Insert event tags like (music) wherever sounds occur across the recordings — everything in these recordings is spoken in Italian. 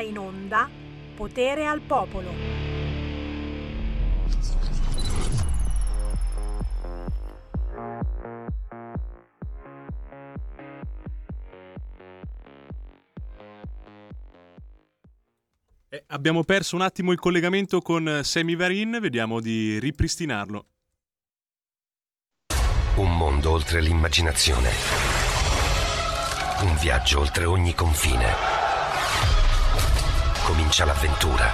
in onda Potere al Popolo. Eh, abbiamo perso un attimo il collegamento con Semi Varin, vediamo di ripristinarlo. Un mondo oltre l'immaginazione. Un viaggio oltre ogni confine. Comincia l'avventura.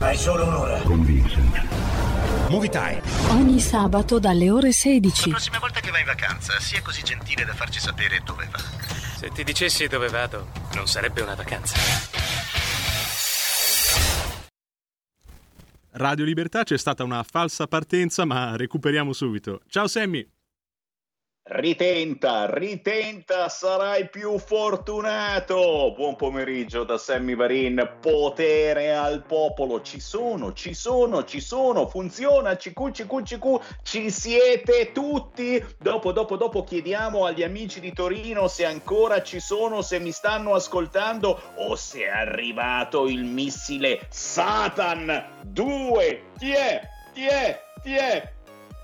Hai solo un'ora. Con Vincent. Movie time. Ogni sabato dalle ore 16. La prossima volta che vai in vacanza, sia così gentile da farci sapere dove va. Se ti dicessi dove vado, non sarebbe una vacanza. Radio Libertà c'è stata una falsa partenza, ma recuperiamo subito. Ciao Sammy! Ritenta, ritenta, sarai più fortunato. Buon pomeriggio da Sammy Varin. Potere al popolo. Ci sono, ci sono, ci sono. Funziona. CQ, CQ, CQ. Ci siete tutti. Dopo, dopo, dopo chiediamo agli amici di Torino se ancora ci sono, se mi stanno ascoltando o se è arrivato il missile Satan 2. Chi è? Chi è? Chi è?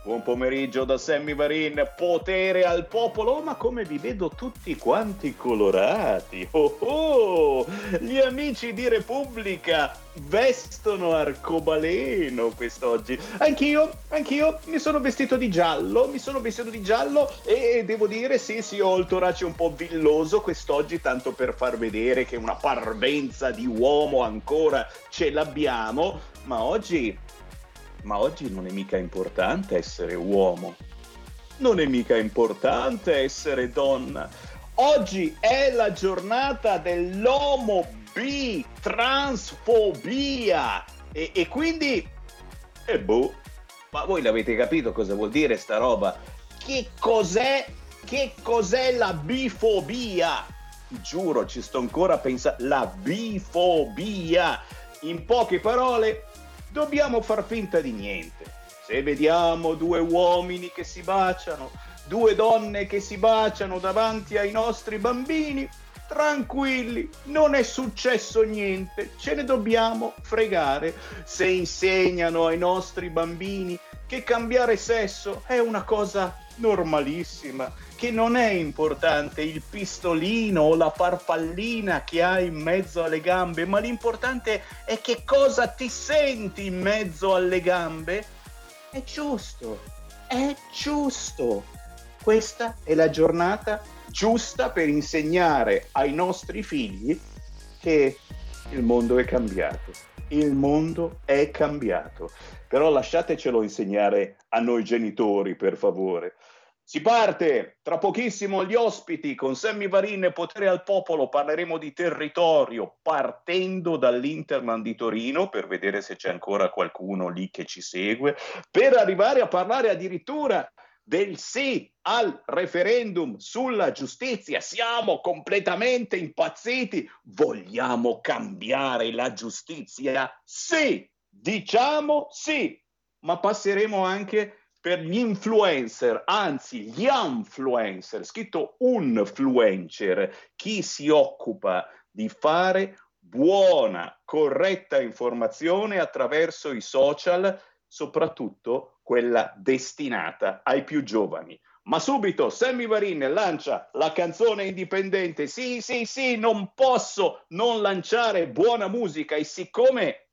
Buon pomeriggio da Sammy Varin, potere al popolo, ma come vi vedo tutti quanti colorati. Oh oh, gli amici di Repubblica vestono arcobaleno quest'oggi. Anch'io, anch'io mi sono vestito di giallo, mi sono vestito di giallo e devo dire sì sì ho il torace un po' villoso quest'oggi tanto per far vedere che una parvenza di uomo ancora ce l'abbiamo, ma oggi ma oggi non è mica importante essere uomo. Non è mica importante essere donna. Oggi è la giornata dell'omo bi transfobia e, e quindi e boh, ma voi l'avete capito cosa vuol dire sta roba? Che cos'è che cos'è la bifobia? Giuro, ci sto ancora pensando la bifobia. In poche parole, dobbiamo far finta di niente. Se vediamo due uomini che si baciano, due donne che si baciano davanti ai nostri bambini, tranquilli, non è successo niente, ce ne dobbiamo fregare. Se insegnano ai nostri bambini che cambiare sesso è una cosa normalissima, che non è importante il pistolino o la farfallina che hai in mezzo alle gambe, ma l'importante è che cosa ti senti in mezzo alle gambe. È giusto, è giusto. Questa è la giornata giusta per insegnare ai nostri figli che il mondo è cambiato. Il mondo è cambiato. Però lasciatecelo insegnare a noi genitori, per favore. Si parte tra pochissimo gli ospiti con Sammy Varin e Potere al Popolo. Parleremo di territorio partendo dall'Interman di Torino per vedere se c'è ancora qualcuno lì che ci segue, per arrivare a parlare addirittura del sì al referendum sulla giustizia. Siamo completamente impazziti. Vogliamo cambiare la giustizia? Sì, diciamo sì, ma passeremo anche per gli influencer, anzi gli influencer, scritto influencer, chi si occupa di fare buona, corretta informazione attraverso i social, soprattutto quella destinata ai più giovani. Ma subito Sammy Varin lancia la canzone indipendente. Sì, sì, sì, non posso non lanciare buona musica e siccome,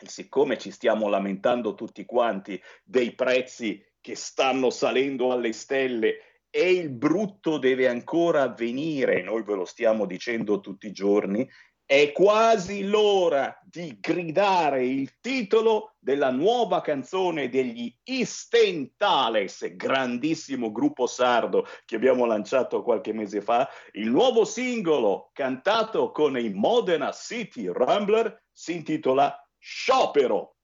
e siccome ci stiamo lamentando tutti quanti dei prezzi che stanno salendo alle stelle e il brutto deve ancora avvenire, noi ve lo stiamo dicendo tutti i giorni, è quasi l'ora di gridare il titolo della nuova canzone degli Istentales, grandissimo gruppo sardo che abbiamo lanciato qualche mese fa. Il nuovo singolo cantato con i Modena City Rambler si intitola Sciopero.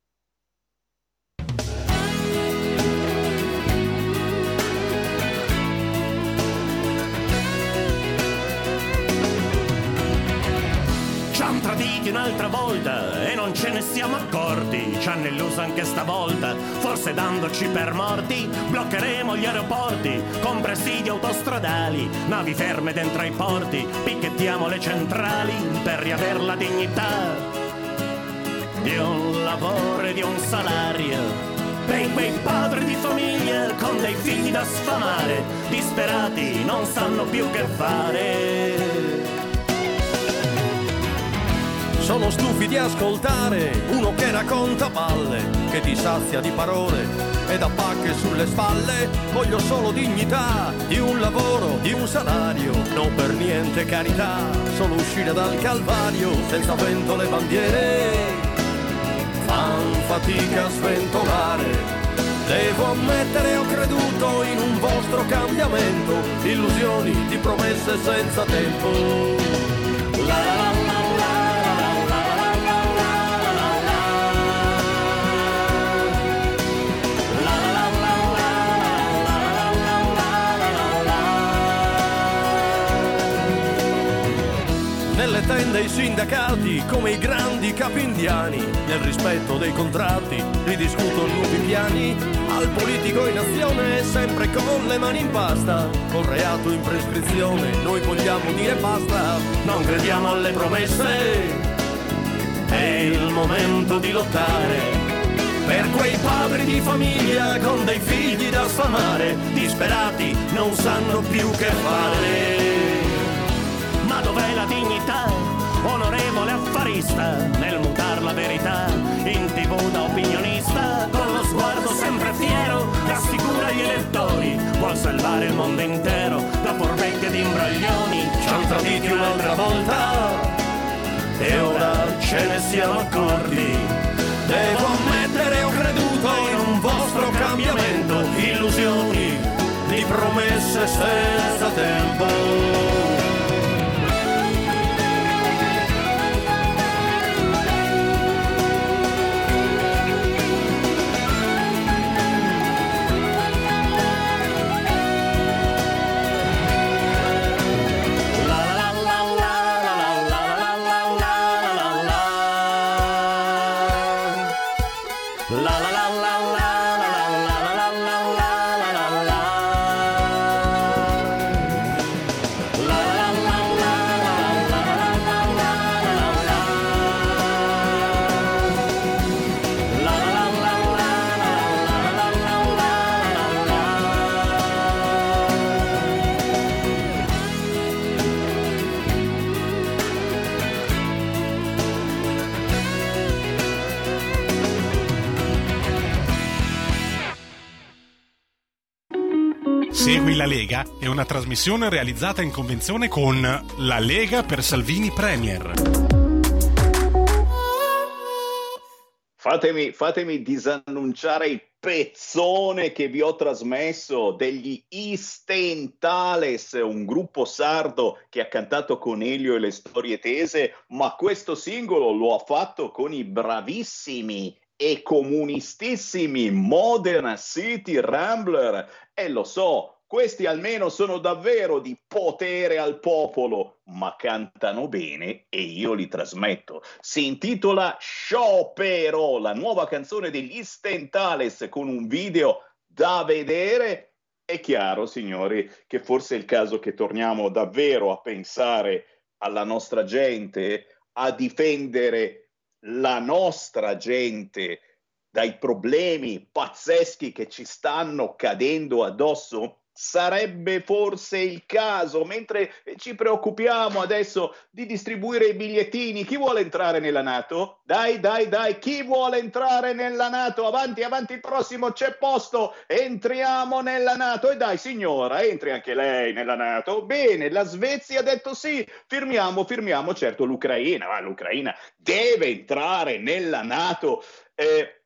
Traditi un'altra volta e non ce ne siamo accorti. Ci hanno illuso anche stavolta, forse dandoci per morti. Bloccheremo gli aeroporti con presidi autostradali, navi ferme dentro ai porti. Picchettiamo le centrali per riaver la dignità di un lavoro e di un salario. Per quei padri di famiglia con dei figli da sfamare, disperati non sanno più che fare. Sono stufi di ascoltare uno che racconta balle, che ti sazia di parole e da pacche sulle spalle. Voglio solo dignità, di un lavoro, di un salario, non per niente carità, solo uscire dal calvario senza vento le bandiere. Fan fatica a sventolare. Devo ammettere, ho creduto in un vostro cambiamento, illusioni di promesse senza tempo. La la la tende i sindacati come i grandi capi indiani, nel rispetto dei contratti ridiscutono nuovi piani. Al politico in azione sempre con le mani in pasta, col reato in prescrizione noi vogliamo dire basta. Non crediamo alle promesse, è il momento di lottare. Per quei padri di famiglia con dei figli da sfamare, disperati non sanno più che fare. Dov'è la dignità, onorevole affarista, nel mutar la verità. In tv da opinionista, con lo sguardo sempre fiero, rassicura gli elettori, vuol salvare il mondo intero da forbecche ed imbroglioni, ci han traditi un'altra volta. E ora ce ne siamo accorti. Devo ammettere, ho creduto in un vostro cambiamento, illusioni di promesse senza tempo. Una trasmissione realizzata in convenzione con La Lega per Salvini Premier. Fatemi, fatemi disannunciare il pezzone che vi ho trasmesso degli Istentales, un gruppo sardo che ha cantato con Elio e le storie tese, ma questo singolo lo ha fatto con i bravissimi e comunistissimi Modern City Rambler e lo so, questi almeno sono davvero di potere al popolo, ma cantano bene e io li trasmetto. Si intitola Sciopero, la nuova canzone degli Stentales con un video da vedere. È chiaro, signori, che forse è il caso che torniamo davvero a pensare alla nostra gente, a difendere la nostra gente dai problemi pazzeschi che ci stanno cadendo addosso? Sarebbe forse il caso, mentre ci preoccupiamo adesso di distribuire i bigliettini, chi vuole entrare nella Nato? Dai, dai, dai, chi vuole entrare nella Nato? Avanti, avanti, il prossimo c'è posto, entriamo nella Nato. E dai, signora, entri anche lei nella Nato. Bene, la Svezia ha detto sì, firmiamo, firmiamo, certo l'Ucraina, ma l'Ucraina deve entrare nella Nato. Eh,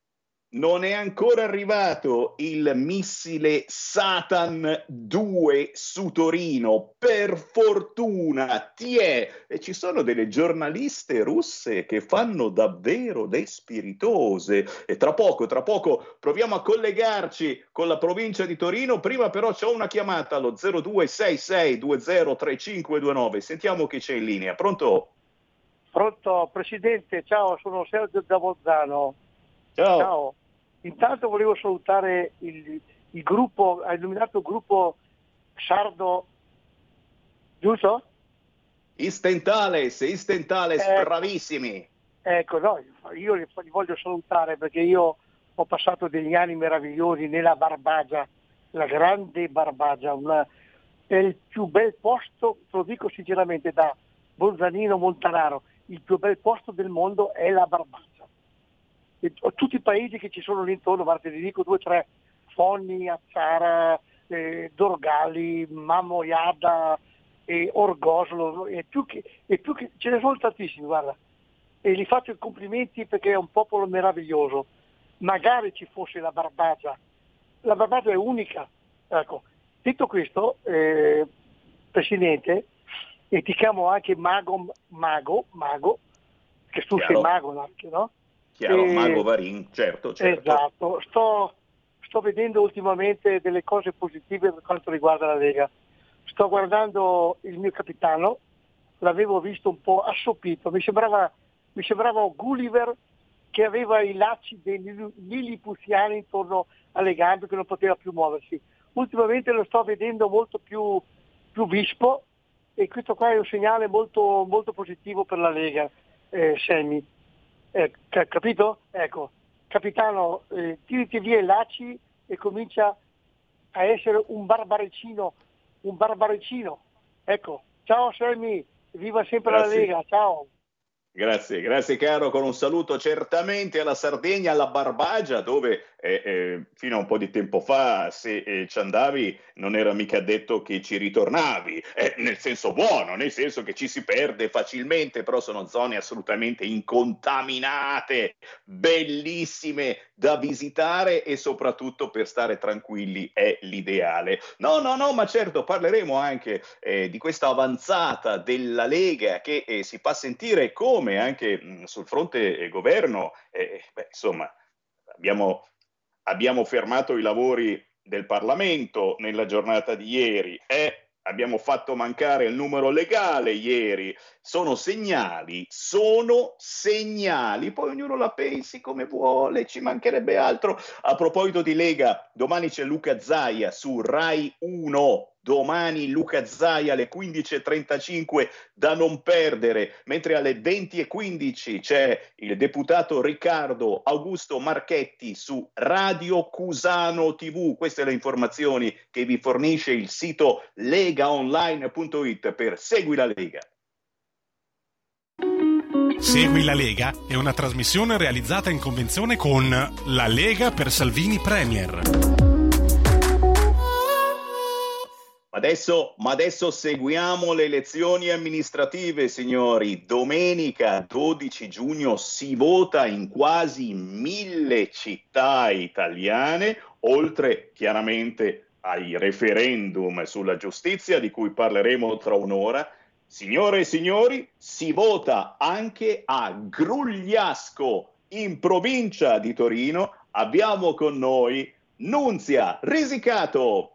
non è ancora arrivato il missile Satan 2 su Torino, per fortuna, ti è. E ci sono delle giornaliste russe che fanno davvero le spiritose. E tra poco, tra poco proviamo a collegarci con la provincia di Torino. Prima però c'ho una chiamata allo 0266203529. Sentiamo chi c'è in linea. Pronto? Pronto, Presidente, ciao, sono Sergio da Bolzano. Ciao. Intanto volevo salutare il, il gruppo, hai nominato il gruppo sardo, giusto? Istentales, Istentales, Ecco. bravissimi. Ecco, no, io li, li voglio salutare perché io ho passato degli anni meravigliosi nella Barbagia, la grande Barbagia, una- è il più bel posto, te lo dico sinceramente, da Bolzanino Montanaro, il più bel posto del mondo è la Barbagia. Tutti i paesi che ci sono lì intorno, guarda, ne dico due o tre, Fonni, Azzara, eh, Dorgali, Mamoiada, e Orgoslo, e più che, e più che, ce ne sono tantissimi, guarda e gli faccio i complimenti perché è un popolo meraviglioso. Magari ci fosse la Barbagia. La Barbagia è unica. Ecco. Detto questo, eh, Presidente, e ti chiamo anche Mago, Mago, Mago, che tu sei Chiaro. Mago anche, no? Chiaro, E- Mago Varin, certo, certo. Esatto, sto, sto vedendo ultimamente delle cose positive per quanto riguarda la Lega. Sto guardando il mio capitano, l'avevo visto un po' assopito, mi sembrava, mi sembrava Gulliver che aveva i lacci dei lilipuziani intorno alle gambe che non poteva più muoversi. Ultimamente lo sto vedendo molto più, più vispo e questo qua è un segnale molto, molto positivo per la Lega, eh, Sammy. Eh, ca- capito? Ecco, capitano, eh, tirati via i lacci e comincia a essere un barbarecino, un barbarecino. Ecco, ciao Sammy, viva sempre la Grazie. Lega, ciao. Grazie, grazie caro, con un saluto certamente alla Sardegna, alla Barbagia, dove eh, fino a un po' di tempo fa, se eh, ci andavi, non era mica detto che ci ritornavi, eh, nel senso buono, nel senso che ci si perde facilmente, però sono zone assolutamente incontaminate, bellissime da visitare e soprattutto per stare tranquilli è l'ideale. No, no, no, ma certo parleremo anche eh, di questa avanzata della Lega che eh, si fa sentire come anche mh, sul fronte governo, eh, beh, insomma, abbiamo, abbiamo fermato i lavori del Parlamento nella giornata di ieri e abbiamo fatto mancare il numero legale ieri. Sono segnali, sono segnali, poi ognuno la pensi come vuole, ci mancherebbe altro. A proposito di Lega, domani c'è Luca Zaia su Rai 1. Domani Luca Zaia alle 15.35 da non perdere, mentre alle 20.15 c'è il deputato Riccardo Augusto Marchetti su Radio Cusano TV. Queste le informazioni che vi fornisce il sito legaonline.it per Segui la Lega. Segui la Lega è una trasmissione realizzata in convenzione con La Lega per Salvini Premier. Adesso, ma adesso seguiamo le elezioni amministrative, signori. Domenica 12 giugno si vota in quasi mille città italiane, oltre chiaramente ai referendum sulla giustizia di cui parleremo tra un'ora. Signore e signori, si vota anche a Grugliasco, in provincia di Torino. Abbiamo con noi Nunzia Risicato.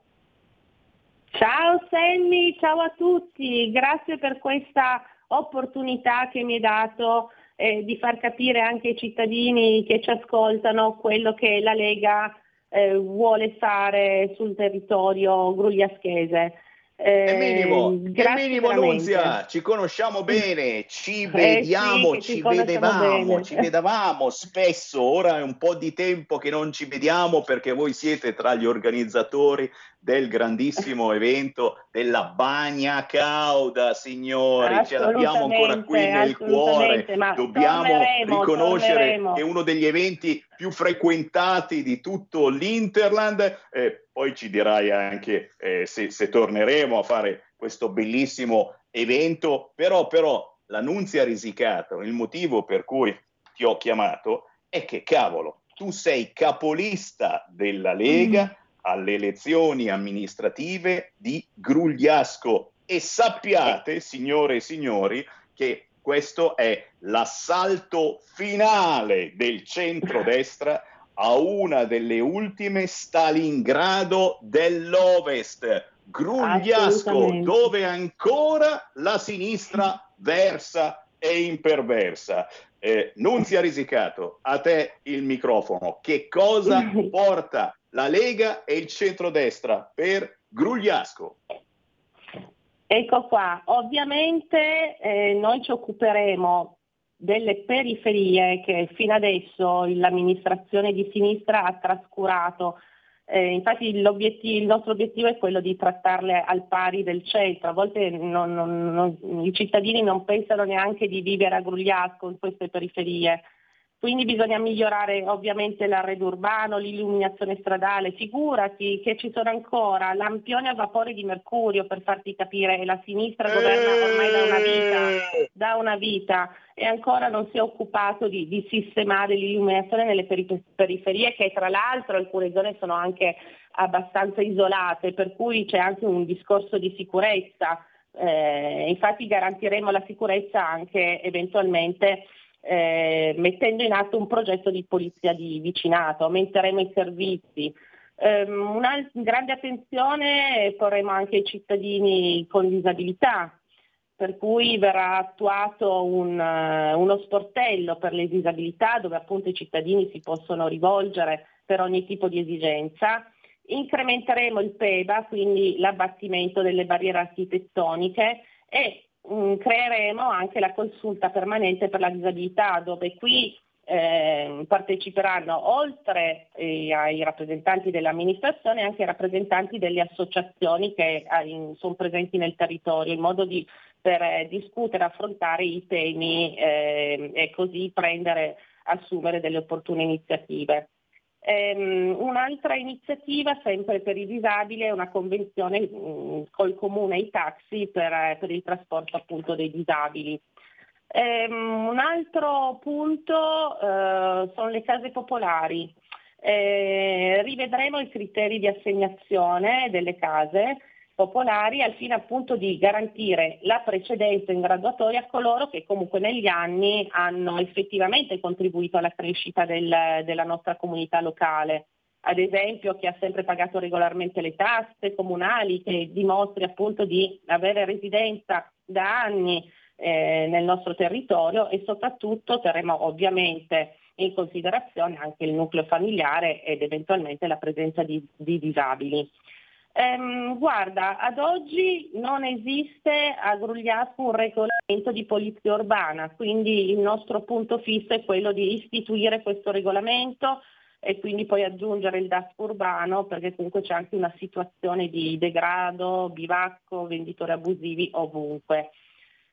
Ciao Sammy, ciao a tutti, grazie per questa opportunità che mi hai dato eh, di far capire anche ai cittadini che ci ascoltano quello che la Lega eh, vuole fare sul territorio grugliaschese. Eh, È minimo, è minimo. Nunzia, ci conosciamo (laughs) bene, ci Eh vediamo, sì, che ci vedevamo, bene. ci vedevamo spesso, ora è un po' di tempo che non ci vediamo perché voi siete tra gli organizzatori del grandissimo (laughs) evento della Bagna Cauda, signori, ce l'abbiamo ancora qui nel cuore, dobbiamo torneremo, riconoscere torneremo. che è uno degli eventi più frequentati di tutto l'Interland. Eh, poi ci dirai anche eh, se, se torneremo a fare questo bellissimo evento. Però, però, l'annunzia risicato, il motivo per cui ti ho chiamato è che, cavolo, tu sei capolista della Lega alle elezioni amministrative di Grugliasco e sappiate, signore e signori, che questo è l'assalto finale del centrodestra a una delle ultime Stalingrado dell'Ovest, Grugliasco, dove ancora la sinistra versa e imperversa. Eh, Nunzia Risicato, a te il microfono. Che cosa (laughs) porta la Lega e il centrodestra per Grugliasco? Ecco qua, ovviamente eh, noi ci occuperemo delle periferie che fino adesso l'amministrazione di sinistra ha trascurato. Eh, infatti il nostro obiettivo è quello di trattarle al pari del centro, a volte non, non, non, i cittadini non pensano neanche di vivere a Grugliasco in queste periferie, quindi bisogna migliorare ovviamente l'arredo urbano, l'illuminazione stradale, figurati che ci sono ancora lampioni a vapore di mercurio per farti capire, la sinistra governa ormai da una vita, da una vita. E ancora non si è occupato di, di sistemare l'illuminazione nelle periferie che tra l'altro alcune zone sono anche abbastanza isolate, per cui c'è anche un discorso di sicurezza. Eh, infatti garantiremo la sicurezza anche eventualmente eh, mettendo in atto un progetto di polizia di vicinato, aumenteremo i servizi. Eh, una grande attenzione porremo anche ai cittadini con disabilità, per cui verrà attuato un, uh, uno sportello per le disabilità dove appunto i cittadini si possono rivolgere per ogni tipo di esigenza. Incrementeremo il PEBA, quindi l'abbattimento delle barriere architettoniche e Mm, creeremo anche la consulta permanente per la disabilità dove qui eh, parteciperanno oltre eh, ai rappresentanti dell'amministrazione anche i rappresentanti delle associazioni che eh, sono presenti nel territorio in modo di, per eh, discutere, affrontare i temi eh, e così prendere, assumere delle opportune iniziative. Um, un'altra iniziativa sempre per i disabili è una convenzione um, col comune i taxi per, per, il trasporto appunto dei disabili. Um, un altro punto uh, sono le case popolari. Eh, rivedremo i criteri di assegnazione delle case popolari al fine appunto di garantire la precedenza in graduatoria a coloro che comunque negli anni hanno effettivamente contribuito alla crescita del, della nostra comunità locale. Ad esempio chi ha sempre pagato regolarmente le tasse comunali, che dimostri appunto di avere residenza da anni eh, nel nostro territorio e soprattutto terremo ovviamente in considerazione anche il nucleo familiare ed eventualmente la presenza di, di disabili. Ehm, guarda, ad oggi non esiste a Grugliasco un regolamento di polizia urbana, quindi il nostro punto fisso è quello di istituire questo regolamento e quindi poi aggiungere il DASP urbano perché comunque c'è anche una situazione di degrado, bivacco, venditori abusivi ovunque.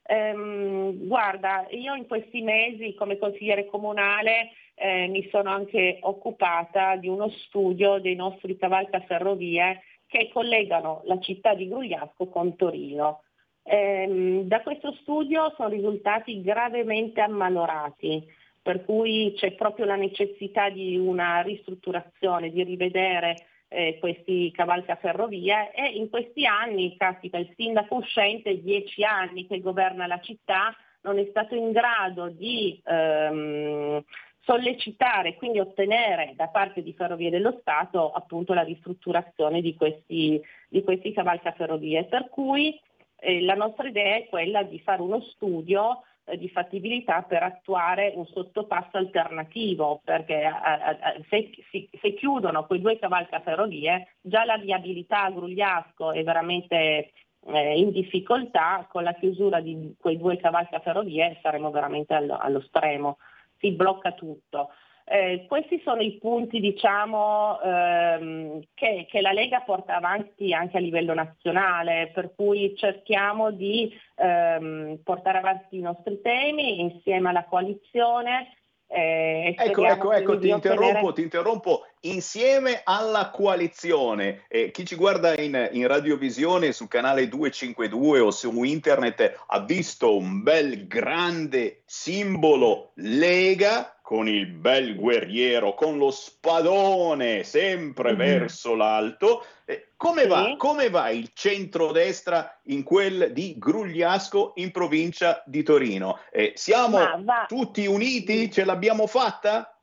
Ehm, guarda, io in questi mesi come consigliere comunale eh, mi sono anche occupata di uno studio dei nostri cavalcaferrovie che collegano la città di Grugliasco con Torino. Ehm, da questo studio sono risultati gravemente ammalorati, per cui c'è proprio la necessità di una ristrutturazione, di rivedere eh, questi cavalca ferrovie e in questi anni, capita, il sindaco uscente, dieci anni che governa la città, non è stato in grado di ehm, sollecitare, quindi ottenere da parte di Ferrovie dello Stato appunto la ristrutturazione di questi, di questi cavalcaferrovie. Per cui eh, la nostra idea è quella di fare uno studio eh, di fattibilità per attuare un sottopasso alternativo, perché eh, se, se, se, chiudono quei due cavalcaferrovie già la viabilità a Grugliasco è veramente eh, in difficoltà, con la chiusura di quei due cavalcaferrovie saremo veramente allo, allo stremo si blocca tutto. Eh, questi sono i punti diciamo, ehm, che, che, la Lega porta avanti anche a livello nazionale, per cui cerchiamo di ehm, portare avanti i nostri temi insieme alla coalizione eh, ecco, ecco, ecco, ti interrompo, ottenere... ti interrompo. Insieme alla coalizione, eh, chi ci guarda in, in, radiovisione sul canale 252 o su internet ha visto un bel grande simbolo Lega con il bel guerriero, con lo spadone sempre mm-hmm. verso l'alto. Eh, come, sì. va, come va il centrodestra in quel di Grugliasco in provincia di Torino? Eh, siamo tutti uniti? Ce l'abbiamo fatta?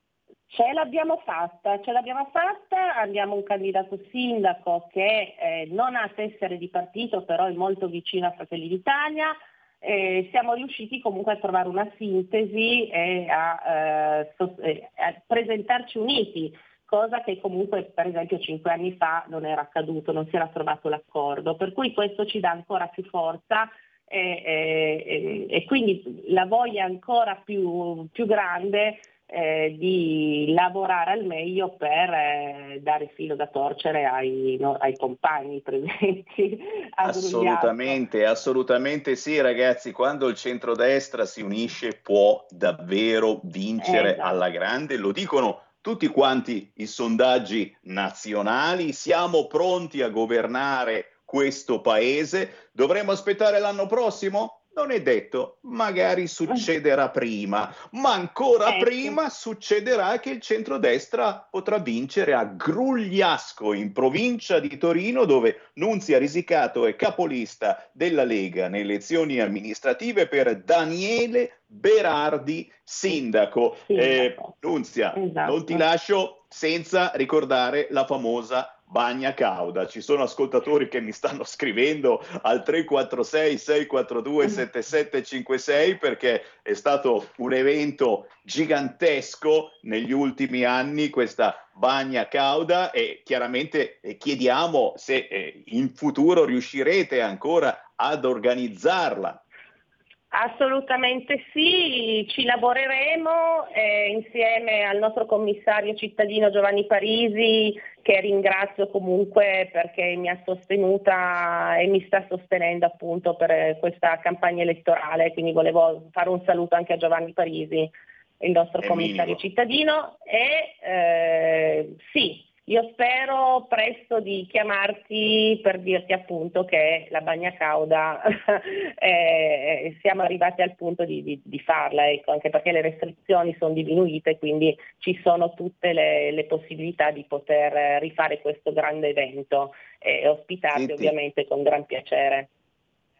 Ce l'abbiamo fatta, ce l'abbiamo fatta, abbiamo un candidato sindaco che eh, non ha tessere di partito, però è molto vicino a Fratelli d'Italia, eh, siamo riusciti comunque a trovare una sintesi e a, eh, sos- eh, a presentarci uniti cosa che comunque per esempio cinque anni fa non era accaduto, non si era trovato l'accordo, per cui questo ci dà ancora più forza e, e, e quindi la voglia ancora più, più grande eh, di lavorare al meglio per eh, dare filo da torcere ai, no, ai compagni (laughs) presenti. assolutamente, assolutamente sì ragazzi, quando il centrodestra si unisce può davvero vincere esatto. alla grande, lo dicono tutti quanti i sondaggi nazionali, siamo pronti a governare questo paese, dovremo aspettare l'anno prossimo? Non è detto, magari succederà prima, ma ancora Ecco. prima succederà che il centrodestra potrà vincere a Grugliasco in provincia di Torino dove Nunzia Risicato è capolista della Lega nelle elezioni amministrative per Daniele Berardi sindaco. Eh, Nunzia, Esatto. non ti lascio senza ricordare la famosa Bagna Cauda. Ci sono ascoltatori che mi stanno scrivendo al 346 642 7756 perché è stato un evento gigantesco negli ultimi anni questa Bagna Cauda e chiaramente eh, chiediamo se eh, in futuro riuscirete ancora ad organizzarla. Assolutamente sì, ci lavoreremo eh, insieme al nostro commissario cittadino Giovanni Parisi, che ringrazio comunque perché mi ha sostenuta e mi sta sostenendo appunto per questa campagna elettorale, quindi volevo fare un saluto anche a Giovanni Parisi, il nostro È commissario minimo. cittadino. E eh, sì, io spero presto di chiamarti per dirti appunto che la bagna cauda (laughs) eh, siamo arrivati al punto di, di- di farla, ecco, anche perché le restrizioni sono diminuite, quindi ci sono tutte le, le possibilità di poter eh, rifare questo grande evento e ospitarti Senti. ovviamente con gran piacere.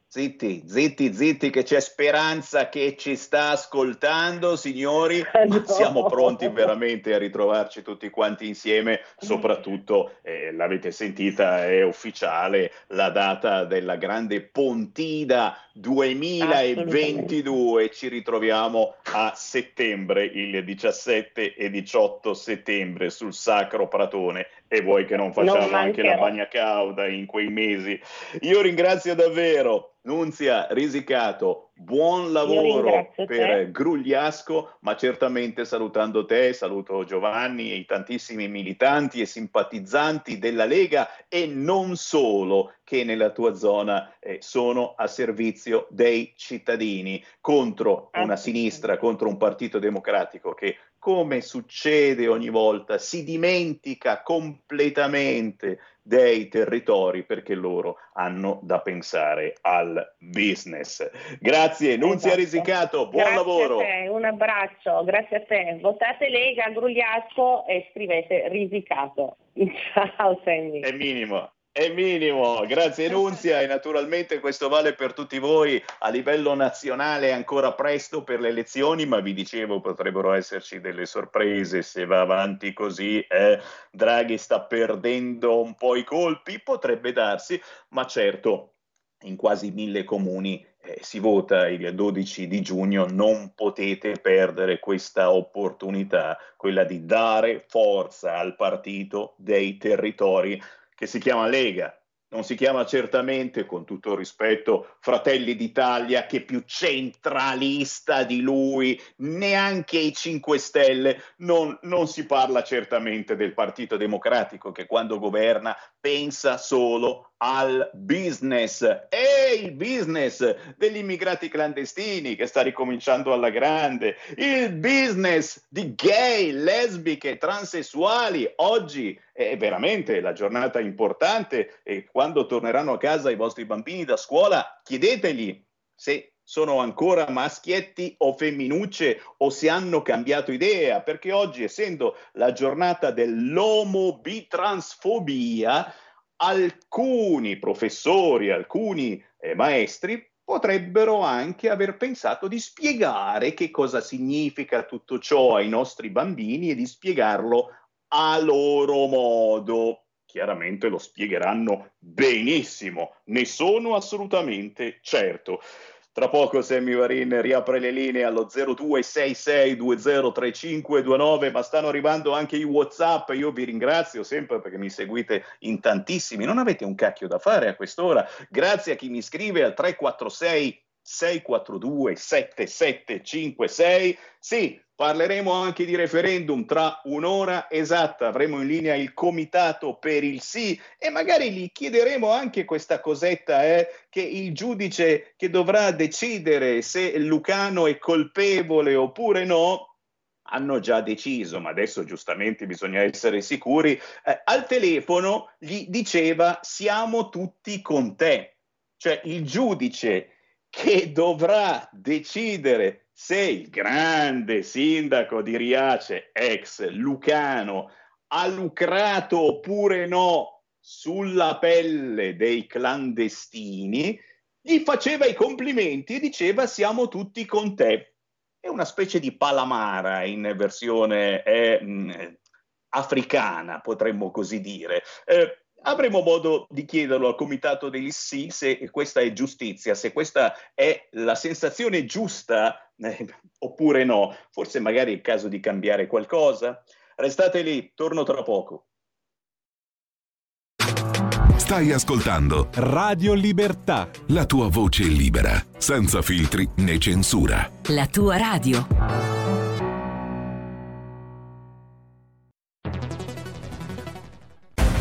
Zitti, zitti, zitti, che c'è speranza che ci sta ascoltando, signori. (laughs) No. Siamo pronti veramente a ritrovarci tutti quanti insieme, soprattutto, eh, l'avete sentita, è ufficiale la data della grande Pontida 2022. Ci ritroviamo a settembre, il 17 e 18 settembre, sul Sacro Pratone. E vuoi che non facciamo Non anche la bagna cauda in quei mesi? Io ringrazio davvero Nunzia Risicato, buon lavoro per Grugliasco, ma certamente salutando te, saluto Giovanni e i tantissimi militanti e simpatizzanti della Lega e non solo che nella tua zona eh, sono a servizio dei cittadini contro una sinistra, contro un partito democratico che come succede ogni volta, si dimentica completamente dei territori perché loro hanno da pensare al business. Grazie, Nunzia Esatto. Risicato, buon grazie lavoro. Te, un abbraccio, grazie a te. Votate Lega, Grugliasco e scrivete risicato. (laughs) Ciao Sammy. È minimo. È minimo, grazie Nunzia e naturalmente questo vale per tutti voi a livello nazionale è ancora presto per le elezioni, ma vi dicevo potrebbero esserci delle sorprese se va avanti così. eh. Draghi sta perdendo un po' i colpi, potrebbe darsi, ma certo in quasi mille comuni eh, si vota il 12 di giugno, non potete perdere questa opportunità, quella di dare forza al partito dei territori che si chiama Lega. Non si chiama certamente, con tutto rispetto, Fratelli d'Italia, che più centralista di lui, neanche i 5 Stelle. Non, non si parla certamente del Partito Democratico che quando governa pensa solo al business e il business degli immigrati clandestini che sta ricominciando alla grande, il business di gay, lesbiche, transessuali. Oggi è veramente la giornata importante e quando torneranno a casa i vostri bambini da scuola, chiedetegli se sono ancora maschietti o femminucce o se hanno cambiato idea, perché oggi, essendo la giornata dell'omobitransfobia, alcuni professori, alcuni eh, maestri potrebbero anche aver pensato di spiegare che cosa significa tutto ciò ai nostri bambini e di spiegarlo a loro modo. Chiaramente lo spiegheranno benissimo, ne sono assolutamente certo. Tra poco Sammy Varin riapre le linee allo 0266203529, ma stanno arrivando anche i WhatsApp. Io vi ringrazio sempre perché mi seguite in tantissimi. Non avete un cacchio da fare a quest'ora. Grazie a chi mi scrive al 346 642 7756. Sì, parleremo anche di referendum tra un'ora esatta. Avremo in linea il comitato per il sì e magari gli chiederemo anche questa cosetta, eh, che il giudice che dovrà decidere se Lucano è colpevole oppure no, hanno già deciso, ma adesso giustamente bisogna essere sicuri, eh, al telefono gli diceva siamo tutti con te. Cioè il giudice che dovrà decidere se il grande sindaco di Riace, ex Lucano, ha lucrato oppure no sulla pelle dei clandestini, gli faceva i complimenti e diceva siamo tutti con te. È una specie di palamara in versione eh, mh, africana, potremmo così dire. Eh, Avremo modo di chiederlo al comitato degli sì se questa è giustizia, se questa è la sensazione giusta eh, oppure no. Forse magari è il caso di cambiare qualcosa. Restate lì, torno tra poco. Stai ascoltando Radio Libertà. La tua voce libera, senza filtri né censura. La tua radio.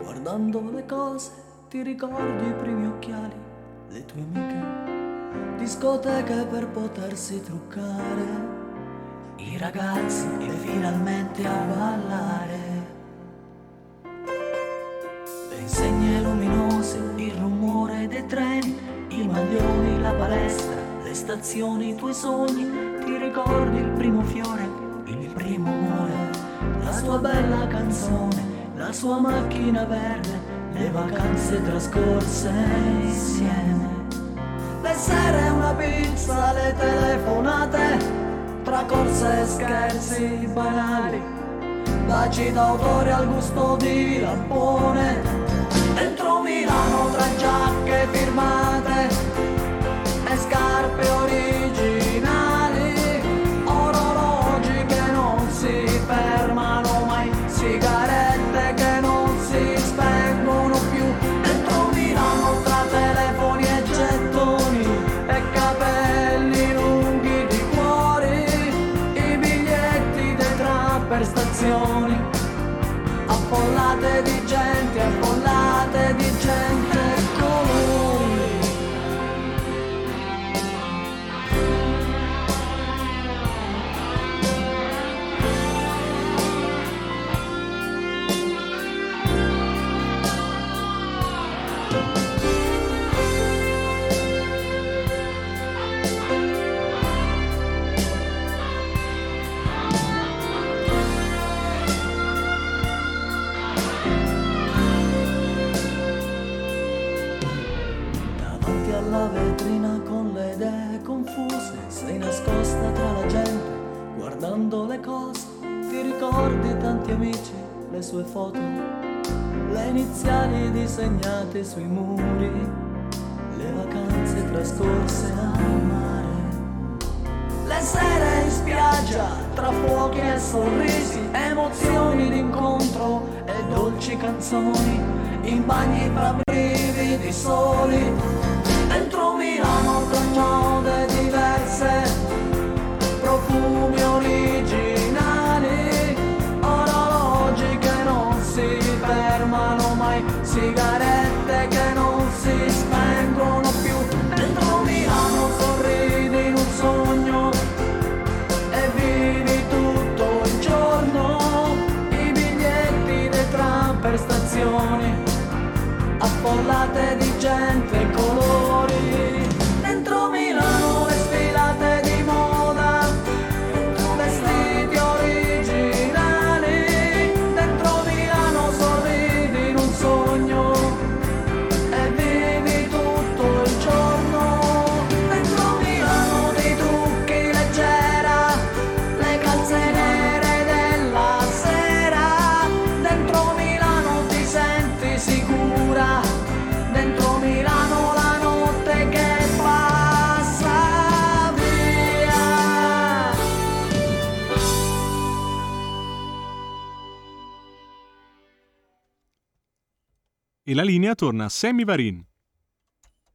Guardando le cose, ti ricordi i primi occhiali, le tue amiche, discoteche per potersi truccare, i ragazzi e finalmente a ballare. Le insegne luminose, il rumore dei treni, i maglioni, la palestra, le stazioni, i tuoi sogni, ti ricordi il primo fiore, primo amore, la sua bella canzone la sua macchina verde, le vacanze trascorse insieme. Le sere una pizza, le telefonate, tra corse e scherzi banali, baci d'autore al gusto di lampone, dentro Milano tra giacche firmate e scarpe originali, confuse, sei nascosta tra la gente, guardando le cose, ti ricordi tanti amici, le sue foto, le iniziali disegnate sui muri, le vacanze trascorse al mare, le sere in spiaggia, tra fuochi e sorrisi, emozioni d'incontro e dolci canzoni, in bagni fra brividi soli, E la linea torna a Sammy Varin.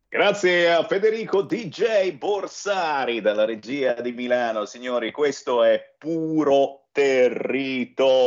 Grazie a Federico DJ Borsari dalla regia di Milano. Signori, questo è puro territorio.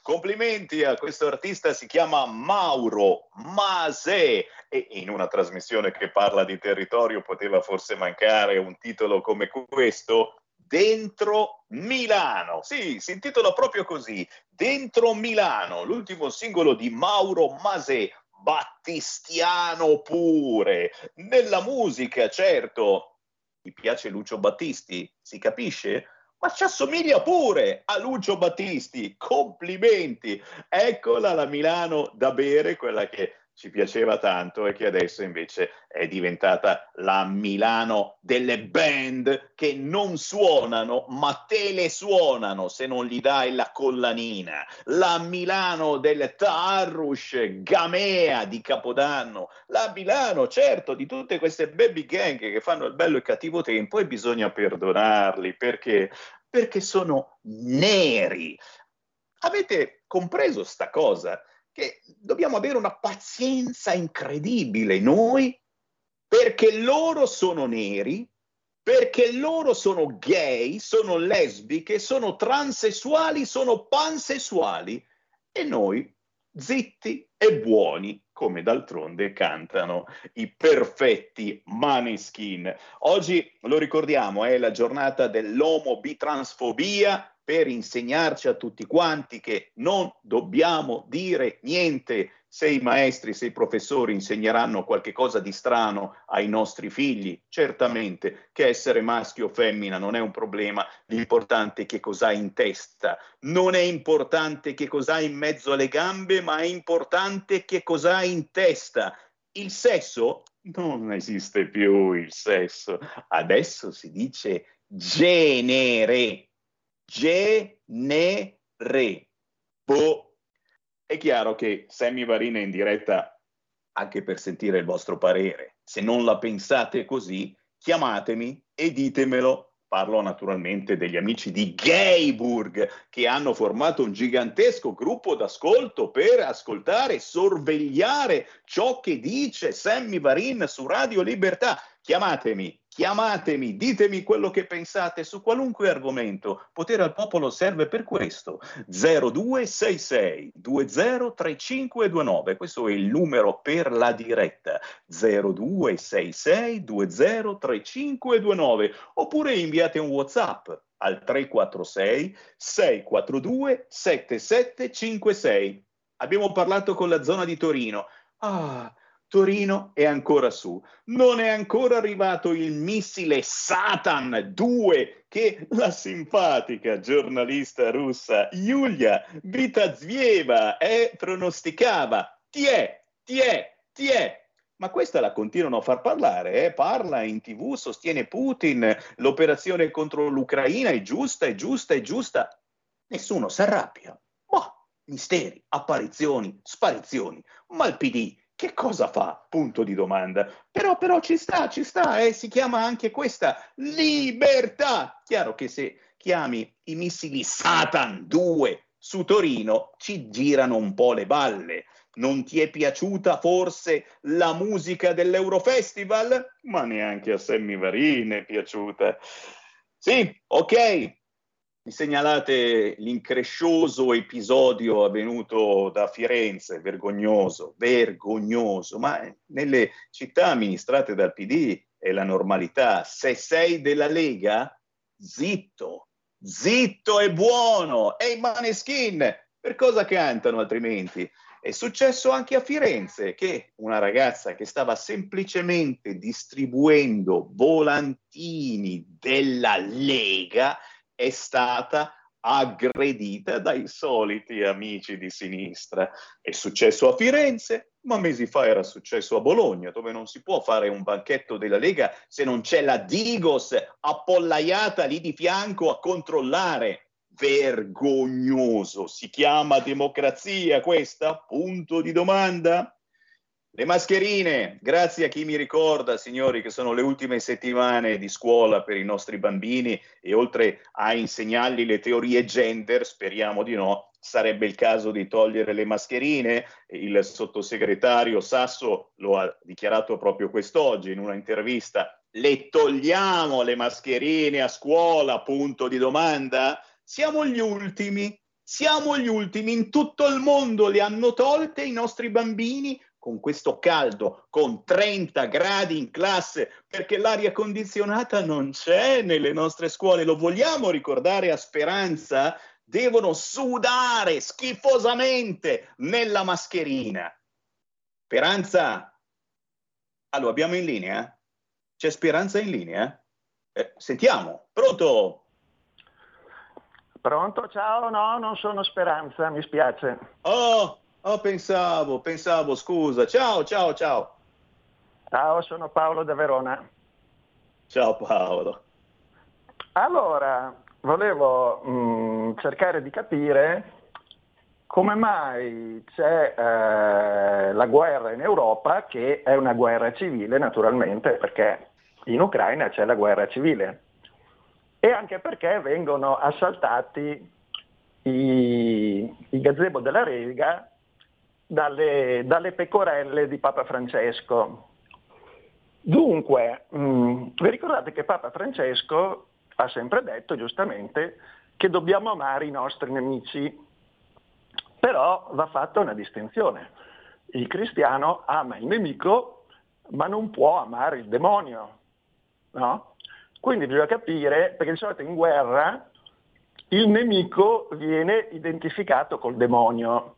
Complimenti a questo artista, si chiama Mauro Mase e in una trasmissione che parla di territorio poteva forse mancare un titolo come questo. Dentro Milano, sì, si intitola proprio così, Dentro Milano, l'ultimo singolo di Mauro Mase, battistiano pure. Nella musica, certo, ti piace Lucio Battisti? Si capisce? Ma ci assomiglia pure a Lucio Battisti. Complimenti! Eccola la Milano da bere, quella che ci piaceva tanto e che adesso invece è diventata la Milano delle band che non suonano ma te le suonano se non gli dai la collanina. La Milano del Tarush Gamea di Capodanno. La Milano, certo, di tutte queste baby gang che fanno il bello e il cattivo tempo e bisogna perdonarli perché perché sono neri. Avete compreso sta cosa? Che dobbiamo avere una pazienza incredibile noi perché loro sono neri, perché loro sono gay, sono lesbiche, sono transessuali, sono pansessuali e noi zitti e buoni, come d'altronde cantano i perfetti Maneskin. Oggi, lo ricordiamo, è la giornata dell'omo-bitransfobia per insegnarci a tutti quanti che non dobbiamo dire niente se i maestri, se i professori insegneranno qualche cosa di strano ai nostri figli, certamente che essere maschio o femmina non è un problema, l'importante è che cosa hai in testa, non è importante che cosa hai in mezzo alle gambe, ma è importante che cosa hai in testa. Il sesso non esiste più il sesso, adesso si dice genere, genere. Boh. È chiaro che Sammy Varina in diretta anche per sentire il vostro parere. Se non la pensate così, chiamatemi e ditemelo. Parlo naturalmente degli amici di Gayburg che hanno formato un gigantesco gruppo d'ascolto per ascoltare e sorvegliare ciò che dice Sammy Varin su Radio Libertà. Chiamatemi, chiamatemi, ditemi quello che pensate su qualunque argomento. Potere al popolo serve per questo. 0266 203529, questo è il numero per la diretta. 0266 203529 oppure inviate un WhatsApp al 346 642 7756. Abbiamo parlato con la zona di Torino. Ah, Torino è ancora su. Non è ancora arrivato il missile Satan 2 che la simpatica giornalista russa Yulia Vitazieva eh, pronosticava. Ti è, ti è, ti è. Ma questa la continuano a far parlare, eh? parla in tv, sostiene Putin, l'operazione contro l'Ucraina è giusta, è giusta, è giusta. Nessuno si arrabbia. Ma misteri, apparizioni, sparizioni. Ma il PD che cosa fa? Punto di domanda. Però, però ci sta, ci sta, eh? si chiama anche questa libertà. Chiaro che se chiami i missili Satan 2 su Torino ci girano un po' le balle. Non ti è piaciuta forse la musica dell'Eurofestival? Ma neanche a Sammy Varin è piaciuta. Sì, ok, mi segnalate l'increscioso episodio avvenuto da Firenze, vergognoso, vergognoso, ma nelle città amministrate dal PD è la normalità. Se sei della Lega, zitto, zitto e buono. E i maneskin, per cosa cantano altrimenti? È successo anche a Firenze che una ragazza che stava semplicemente distribuendo volantini della Lega è stata aggredita dai soliti amici di sinistra. È successo a Firenze, ma mesi fa era successo a Bologna, dove non si può fare un banchetto della Lega se non c'è la Digos appollaiata lì di fianco a controllare. Vergognoso. Si chiama democrazia questa? Punto di domanda? Le mascherine, grazie a chi mi ricorda, signori, che sono le ultime settimane di scuola per i nostri bambini e oltre a insegnargli le teorie gender, speriamo di no, sarebbe il caso di togliere le mascherine. Il sottosegretario Sasso lo ha dichiarato proprio quest'oggi in una intervista. Le togliamo le mascherine a scuola? Punto di domanda. Siamo gli ultimi, siamo gli ultimi, in tutto il mondo le hanno tolte i nostri bambini con questo caldo, con 30 gradi in classe, perché l'aria condizionata non c'è nelle nostre scuole, lo vogliamo ricordare a Speranza? Devono sudare schifosamente nella mascherina. Speranza, lo abbiamo in linea? C'è Speranza in linea? Eh, sentiamo, pronto? Pronto, ciao, no, non sono Speranza, mi spiace. Oh, Oh, pensavo, pensavo, scusa. Ciao, ciao, ciao. Ciao, sono Paolo da Verona. Ciao Paolo. Allora, volevo mh, mm, cercare di capire come mai c'è eh, la guerra in Europa, che è una guerra civile naturalmente, perché in Ucraina c'è la guerra civile, e anche perché vengono assaltati i, i gazebo della Rega dalle, dalle pecorelle di Papa Francesco. Dunque, mh, mm, vi ricordate che Papa Francesco ha sempre detto, giustamente, che dobbiamo amare i nostri nemici, però va fatta una distinzione. Il cristiano ama il nemico, ma non può amare il demonio. No? Quindi bisogna capire, perché di solito in guerra il nemico viene identificato col demonio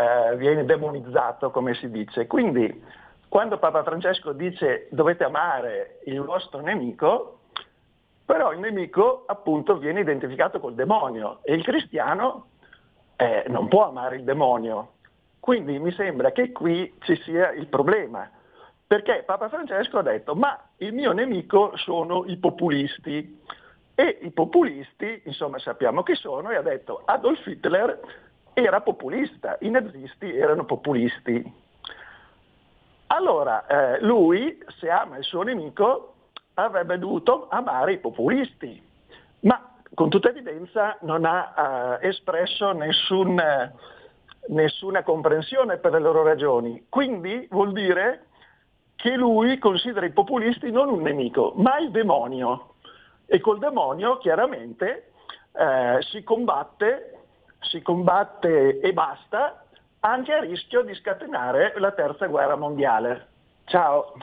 eh, viene demonizzato, come si dice. Quindi quando Papa Francesco dice dovete amare il vostro nemico, però il nemico appunto viene identificato col demonio e il cristiano eh, non può amare il demonio. Quindi mi sembra che qui ci sia il problema, perché Papa Francesco ha detto ma il mio nemico sono i populisti e i populisti, insomma sappiamo chi sono, e ha detto Adolf Hitler era populista, i nazisti erano populisti. Allora, eh, lui, se ama il suo nemico, avrebbe dovuto amare i populisti, ma con tutta evidenza non ha eh, espresso nessun, nessuna comprensione per le loro ragioni. Quindi vuol dire che lui considera i populisti non un nemico, ma il demonio. E col demonio chiaramente eh, si combatte si combatte e basta, anche a rischio di scatenare la terza guerra mondiale. Ciao.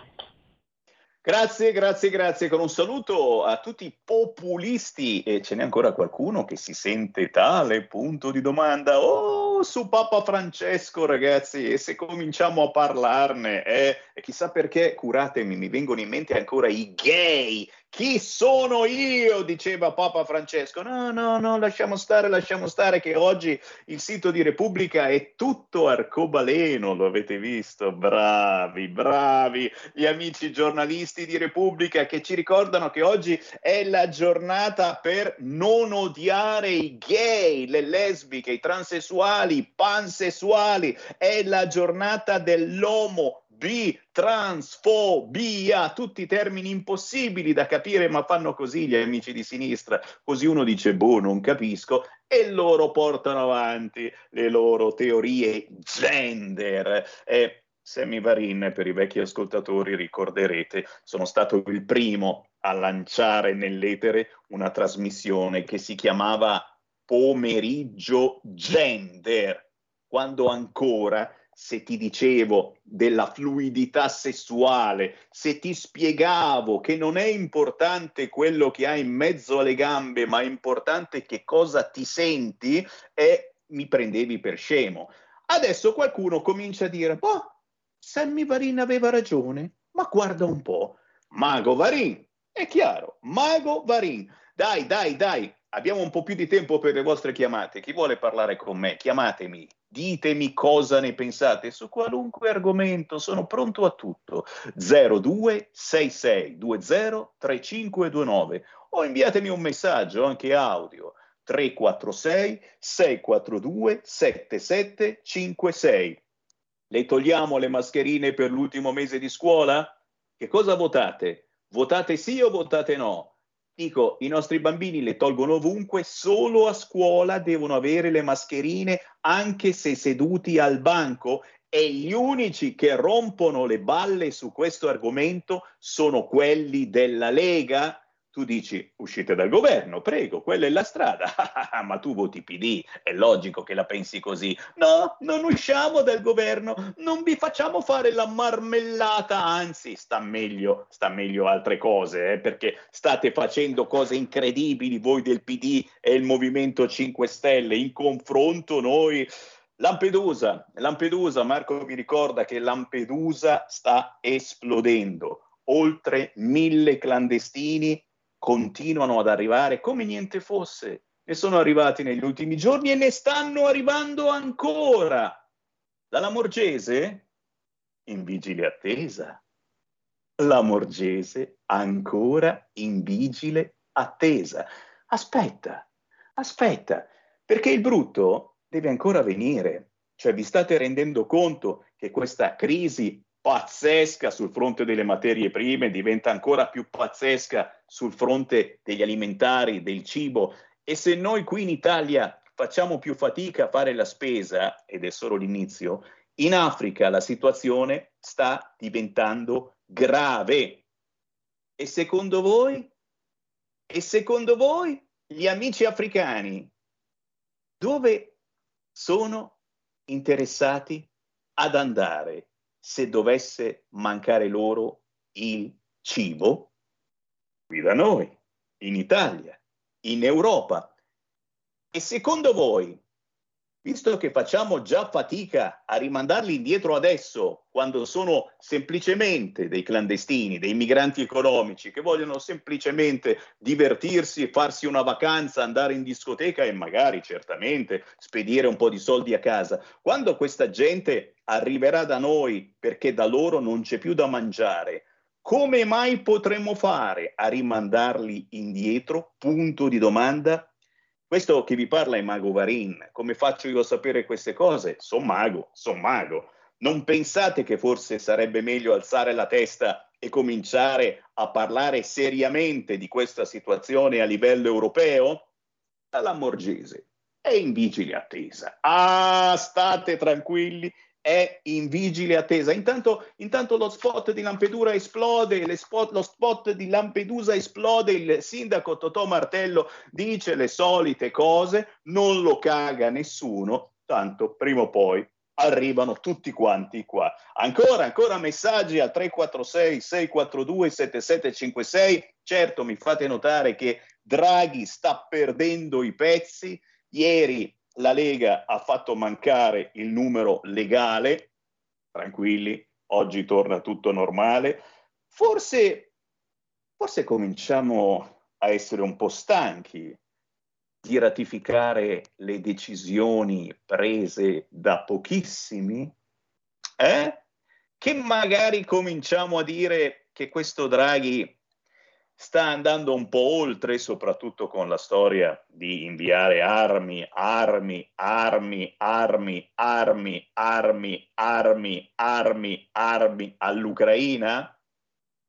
Grazie, grazie, grazie. Con un saluto a tutti i populisti e ce n'è ancora qualcuno che si sente tale? Punto di domanda. Oh, su Papa Francesco, ragazzi, e se cominciamo a parlarne, eh, chissà perché, curatemi, mi vengono in mente ancora i gay Chi sono io? diceva Papa Francesco. No, no, no, lasciamo stare, lasciamo stare che oggi il sito di Repubblica è tutto arcobaleno, lo avete visto? Bravi, bravi, gli amici giornalisti di Repubblica che ci ricordano che oggi è la giornata per non odiare i gay, le lesbiche, i transessuali, i pansessuali, è la giornata dell'omo B, transfobia, tutti termini impossibili da capire, ma fanno così gli amici di sinistra. Così uno dice, boh, non capisco, e loro portano avanti le loro teorie gender. Eh, Sammy Varin, per i vecchi ascoltatori ricorderete, sono stato il primo a lanciare nell'etere una trasmissione che si chiamava Pomeriggio Gender, quando ancora se ti dicevo della fluidità sessuale, se ti spiegavo che non è importante quello che hai in mezzo alle gambe, ma è importante che cosa ti senti, e mi prendevi per scemo. Adesso qualcuno comincia a dire, boh, Sammy Varin aveva ragione, ma guarda un po', Mago Varin, è chiaro, Mago Varin, dai, dai, dai, abbiamo un po' più di tempo per le vostre chiamate, chi vuole parlare con me, chiamatemi Ditemi cosa ne pensate su qualunque argomento, sono pronto a tutto. 0266203529 o inviatemi un messaggio anche audio 346 642 7756. Le togliamo le mascherine per l'ultimo mese di scuola? Che cosa votate? Votate sì o votate no? Dico, i nostri bambini le tolgono ovunque, solo a scuola devono avere le mascherine anche se seduti al banco e gli unici che rompono le balle su questo argomento sono quelli della Lega tu dici uscite dal governo, prego, quella è la strada, (laughs) ma tu voti PD, è logico che la pensi così. No, non usciamo dal governo, non vi facciamo fare la marmellata, anzi sta meglio, sta meglio altre cose, eh, perché state facendo cose incredibili voi del PD e il Movimento 5 Stelle, in confronto noi... Lampedusa, Lampedusa, Marco mi ricorda che Lampedusa sta esplodendo, oltre mille clandestini continuano ad arrivare come niente fosse. Ne sono arrivati negli ultimi giorni e ne stanno arrivando ancora. Dalla Morgese in vigile attesa. La Morgese ancora in vigile attesa. Aspetta, aspetta, perché il brutto deve ancora venire. Cioè vi state rendendo conto che questa crisi pazzesca sul fronte delle materie prime, diventa ancora più pazzesca sul fronte degli alimentari, del cibo. E se noi qui in Italia facciamo più fatica a fare la spesa, ed è solo l'inizio, in Africa la situazione sta diventando grave. E secondo voi? E secondo voi gli amici africani dove sono interessati ad andare? Se dovesse mancare loro il cibo? Qui da noi, in Italia, in Europa. E secondo voi visto che facciamo già fatica a rimandarli indietro adesso, quando sono semplicemente dei clandestini, dei migranti economici che vogliono semplicemente divertirsi, farsi una vacanza, andare in discoteca e magari certamente spedire un po' di soldi a casa, quando questa gente arriverà da noi perché da loro non c'è più da mangiare, come mai potremmo fare a rimandarli indietro? Punto di domanda. Questo che vi parla è Mago Varin. Come faccio io a sapere queste cose? Sono mago, sono mago. Non pensate che forse sarebbe meglio alzare la testa e cominciare a parlare seriamente di questa situazione a livello europeo? La Lamorgese è in vigile attesa. Ah, state tranquilli è in vigile attesa. Intanto, intanto lo spot di Lampedusa esplode, spot, lo spot di Lampedusa esplode, il sindaco Totò Martello dice le solite cose, non lo caga nessuno, tanto prima o poi arrivano tutti quanti qua. Ancora, ancora messaggi al 346 642 7756. Certo, mi fate notare che Draghi sta perdendo i pezzi. Ieri la Lega ha fatto mancare il numero legale, tranquilli, oggi torna tutto normale. Forse forse cominciamo a essere un po' stanchi di ratificare le decisioni prese da pochissimi? Eh? Che magari cominciamo a dire che questo Draghi sta andando un po' oltre, soprattutto con la storia di inviare armi, armi, armi, armi, armi, armi, armi, armi, armi all'Ucraina?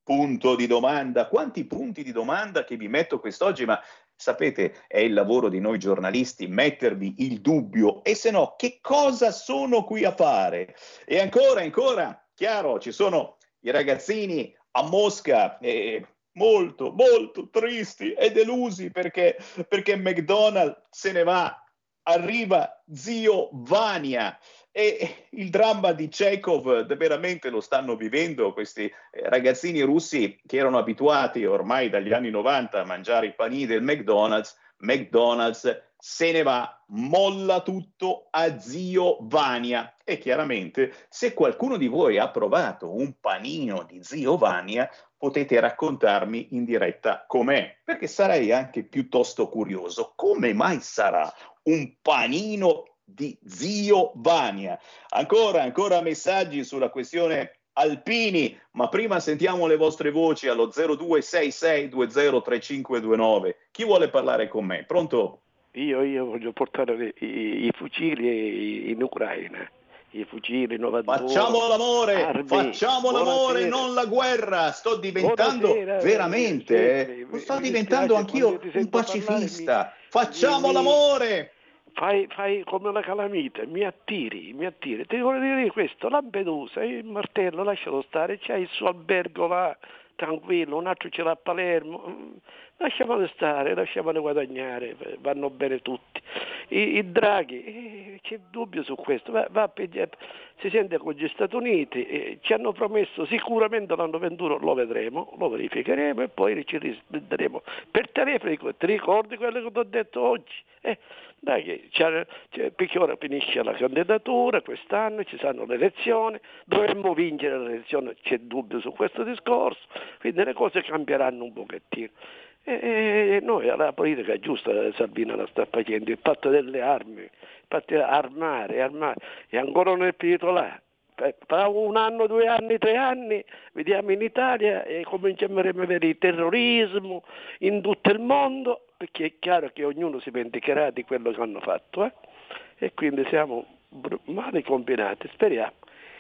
Punto di domanda. Quanti punti di domanda che vi metto quest'oggi, ma sapete, è il lavoro di noi giornalisti mettervi il dubbio e se no, che cosa sono qui a fare? E ancora, ancora, chiaro, ci sono i ragazzini a Mosca. Eh, molto, molto tristi e delusi perché, perché McDonald's se ne va, arriva zio Vania. E il dramma di Chekhov veramente lo stanno vivendo questi eh, ragazzini russi che erano abituati ormai dagli anni 90 a mangiare i panini del McDonald's. McDonald's se ne va, molla tutto a zio Vania. E chiaramente, se qualcuno di voi ha provato un panino di zio Vania, potete raccontarmi in diretta com'è, perché sarei anche piuttosto curioso. Come mai sarà un panino di zio Vania? Ancora, ancora messaggi sulla questione Alpini, ma prima sentiamo le vostre voci allo 0266203529. Chi vuole parlare con me? Pronto? Io, io voglio portare i, i fucili in Ucraina i fucili 92. Facciamo l'amore, armi. facciamo l'amore, non la guerra. Sto diventando Buonasera, veramente, eh, eh, sto mi diventando dispiace, anch'io un sento parlare, pacifista. mi- Facciamo l'amore. Fai, fai come una calamita, mi attiri, mi attiri. Ti voglio dire questo, Lampedusa, il martello, lascialo stare, c'è il suo albergo là, tranquillo, un altro ce l'ha a Palermo. Lasciamolo stare, lasciamolo guadagnare, vanno bene tutti. I, i Draghi, eh, c'è dubbio su questo, va, va si sente con gli Stati Uniti, eh, ci hanno promesso sicuramente l'anno 21, lo vedremo, lo verificheremo e poi ci risponderemo per telefono. Ti ricordi quello che ti ho detto oggi? Eh, dai, che c'è- c'è- perché ora finisce la candidatura, quest'anno ci saranno le elezioni, dovremmo vincere le elezioni, c'è dubbio su questo discorso, quindi le cose cambieranno un pochettino. E, noi la politica giusta, Salvini la sta facendo, il patto delle armi, il patto armare, armare, e ancora non è finito là. Fra un anno, due anni, tre anni, vediamo in Italia e cominceremo a vedere il terrorismo in tutto il mondo, perché è chiaro che ognuno si vendicherà di quello che hanno fatto. eh? E quindi siamo male combinati. Speriamo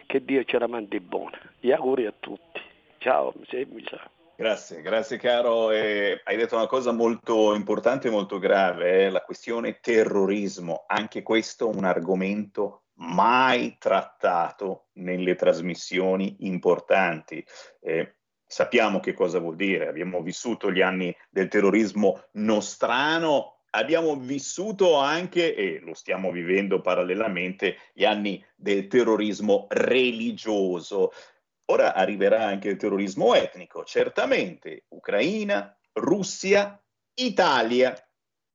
che Dio ce la mandi buona. Gli auguri a tutti. Ciao, mi sa. Grazie, grazie caro. Eh, hai detto una cosa molto importante e molto grave, eh, la questione terrorismo. Anche questo un argomento mai trattato nelle trasmissioni importanti. Eh, sappiamo che cosa vuol dire, abbiamo vissuto gli anni del terrorismo nostrano, abbiamo vissuto anche, e lo stiamo vivendo parallelamente, gli anni del terrorismo religioso. Ora arriverà anche il terrorismo etnico, certamente, Ucraina, Russia, Italia.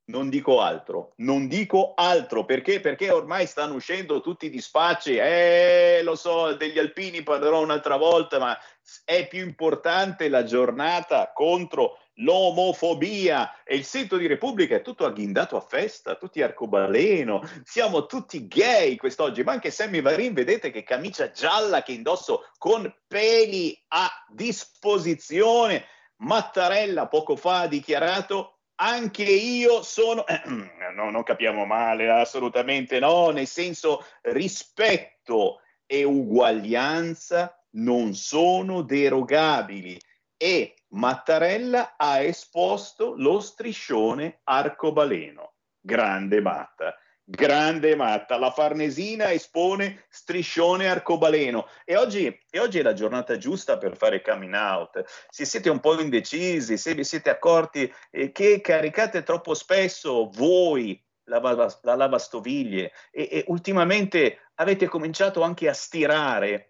Non dico altro, non dico altro perché? Perché ormai stanno uscendo tutti i dispacci, eh, lo so, degli alpini parlerò un'altra volta, ma è più importante la giornata contro l'omofobia. E il sito di Repubblica è tutto agghindato a festa, tutti arcobaleno, siamo tutti gay quest'oggi, ma anche Sammy Varin, vedete che camicia gialla che indosso con peli a disposizione. Mattarella poco fa ha dichiarato anche io sono, (clears throat) no, non capiamo male, assolutamente no, nel senso rispetto e uguaglianza non sono derogabili. E Mattarella ha esposto lo striscione arcobaleno. Grande matta, grande matta. La Farnesina espone striscione arcobaleno. E oggi, e oggi è la giornata giusta per fare coming out. Se siete un po' indecisi, se vi siete accorti eh, che caricate troppo spesso voi la, lava- la lavastoviglie e, e ultimamente avete cominciato anche a stirare,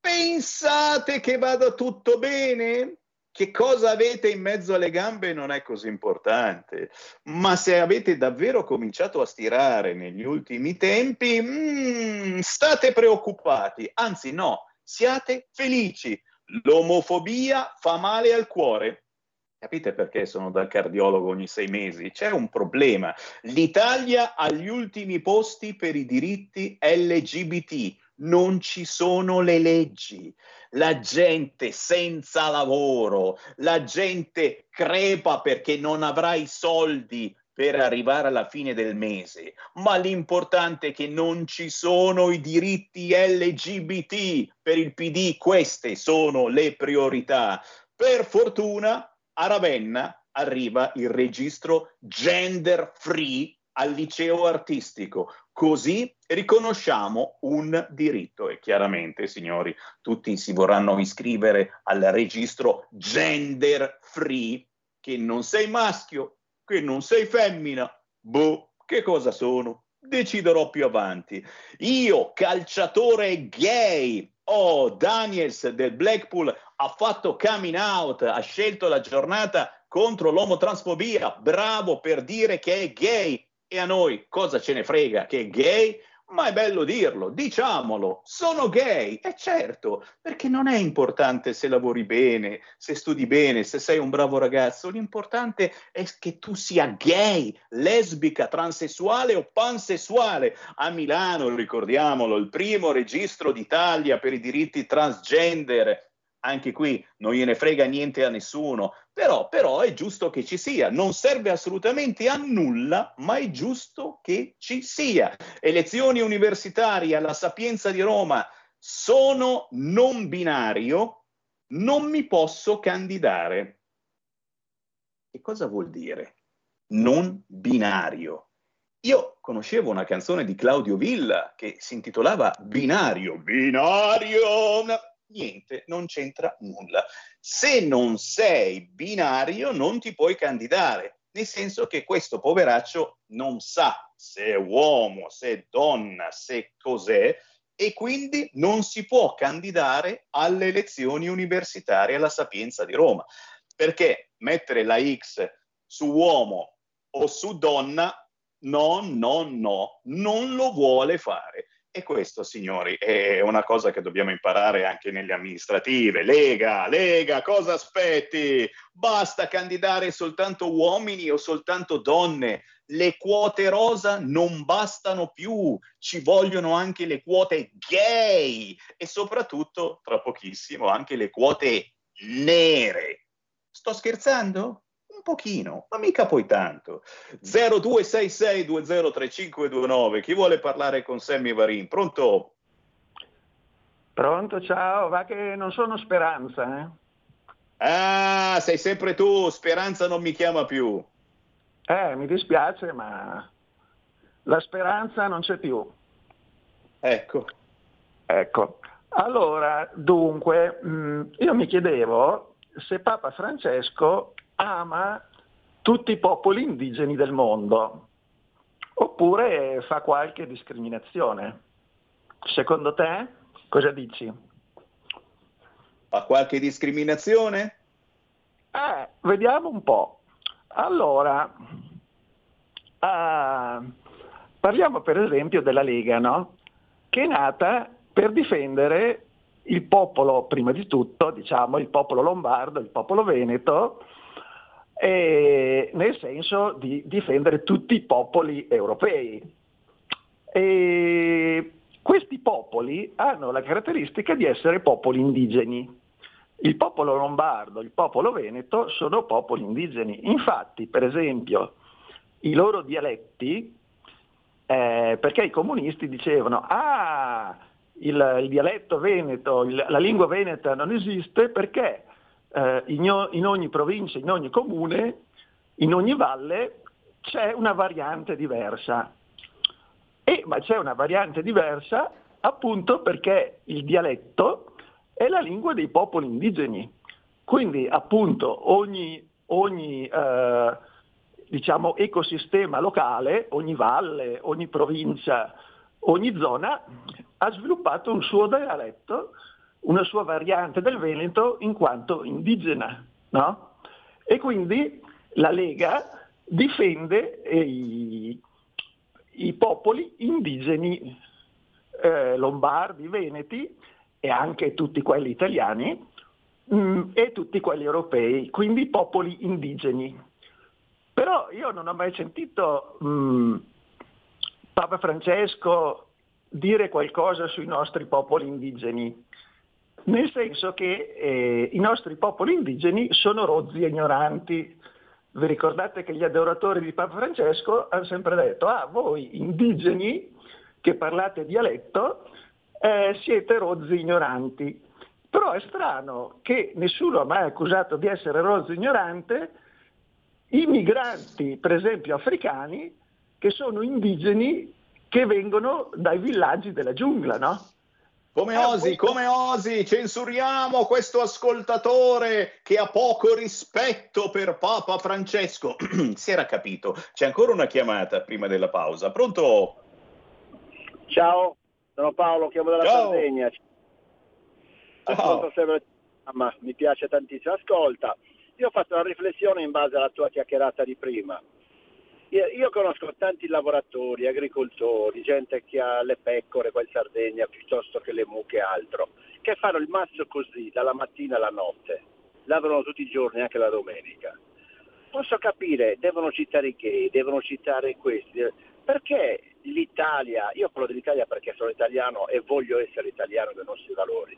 pensate che vada tutto bene? Che cosa avete in mezzo alle gambe non è così importante, ma se avete davvero cominciato a stirare negli ultimi tempi, mm, state preoccupati, anzi no, siate felici. L'omofobia fa male al cuore. Capite perché sono dal cardiologo ogni sei mesi? C'è un problema. L'Italia ha gli ultimi posti per i diritti LGBT. Non ci sono le leggi. La gente senza lavoro, la gente crepa perché non avrà i soldi per arrivare alla fine del mese, ma l'importante è che non ci sono i diritti LGBT per il PD, queste sono le priorità. Per fortuna a Ravenna arriva il registro gender free al liceo artistico. Così riconosciamo un diritto e chiaramente, signori, tutti si vorranno iscrivere al registro gender free, che non sei maschio, che non sei femmina, boh, che cosa sono? Deciderò più avanti. Io, calciatore gay, oh, Daniels del Blackpool ha fatto coming out, ha scelto la giornata contro l'omotransfobia, bravo per dire che è gay. E a noi cosa ce ne frega che è gay? ma è bello dirlo, diciamolo, sono gay, e certo, perché non è importante se lavori bene, se studi bene, se sei un bravo ragazzo, l'importante è che tu sia gay, lesbica, transessuale o pansessuale. A Milano, ricordiamolo, il primo registro d'Italia per i diritti transgender, anche qui non gliene frega niente a nessuno, però, però, è giusto che ci sia, non serve assolutamente a nulla, ma è giusto che ci sia. Elezioni universitarie alla Sapienza di Roma, sono non binario, non mi posso candidare. Che cosa vuol dire? Non binario. Io conoscevo una canzone di Claudio Villa che si intitolava Binario, binario, niente, non c'entra nulla. Se non sei binario non ti puoi candidare, nel senso che questo poveraccio non sa se è uomo, se è donna, se cos'è e quindi non si può candidare alle elezioni universitarie alla Sapienza di Roma, perché mettere la X su uomo o su donna no, no, no, non lo vuole fare. E questo, signori, è una cosa che dobbiamo imparare anche nelle amministrative. Lega, Lega, cosa aspetti? Basta candidare soltanto uomini o soltanto donne. Le quote rosa non bastano più, ci vogliono anche le quote gay e soprattutto, tra pochissimo, anche le quote nere. Sto scherzando? Pochino, ma mica poi tanto. 0266203529, chi vuole parlare con Sammy Varin? Pronto? Pronto, ciao, va che non sono Speranza, eh? Ah, sei sempre tu, Speranza non mi chiama più. Eh, mi dispiace, ma la speranza non c'è più. Ecco. Ecco. Allora, dunque, mh, io mi chiedevo se Papa Francesco ama tutti i popoli indigeni del mondo, oppure fa qualche discriminazione. Secondo te cosa dici? Fa qualche discriminazione? Eh, vediamo un po'. Allora, uh, parliamo per esempio della Lega, no? che è nata per difendere il popolo, prima di tutto, diciamo, il popolo lombardo, il popolo veneto, eh, nel senso di difendere tutti i popoli europei. E questi popoli hanno la caratteristica di essere popoli indigeni. Il popolo lombardo, il popolo veneto sono popoli indigeni. Infatti, per esempio, i loro dialetti, eh, perché i comunisti dicevano, ah, il, il dialetto veneto, il, la lingua veneta non esiste perché eh, in, in ogni provincia, in ogni comune, in ogni valle c'è una variante diversa. E, ma c'è una variante diversa appunto perché il dialetto è la lingua dei popoli indigeni. Quindi appunto ogni, ogni eh, diciamo, ecosistema locale, ogni valle, ogni provincia, ogni zona ha sviluppato un suo dialetto una sua variante del Veneto in quanto indigena. No? E quindi la Lega difende i, i popoli indigeni eh, lombardi, veneti e anche tutti quelli italiani mm, e tutti quelli europei, quindi popoli indigeni. Però io non ho mai sentito mm, Papa Francesco dire qualcosa sui nostri popoli indigeni, nel senso che eh, i nostri popoli indigeni sono rozzi e ignoranti. Vi ricordate che gli adoratori di Papa Francesco hanno sempre detto, ah voi indigeni che parlate dialetto eh, siete rozzi ignoranti. Però è strano che nessuno ha mai accusato di essere rozzo ignorante i migranti, per esempio africani, che sono indigeni che vengono dai villaggi della giungla, no? Come osi, come osi, censuriamo questo ascoltatore che ha poco rispetto per Papa Francesco. (clears throat) si era capito. C'è ancora una chiamata prima della pausa. Pronto? Ciao, sono Paolo, chiamo dalla Ciao. Sardegna. Ascolto sempre mi piace tantissimo. Ascolta, io ho fatto una riflessione in base alla tua chiacchierata di prima. Io, conosco tanti lavoratori, agricoltori, gente che ha le pecore qua in Sardegna piuttosto che le mucche e altro, che fanno il mazzo così dalla mattina alla notte, lavorano tutti i giorni, anche la domenica. Posso capire, devono citare i gay, devono citare questi, perché l'Italia, io parlo dell'Italia perché sono italiano e voglio essere italiano dei nostri valori,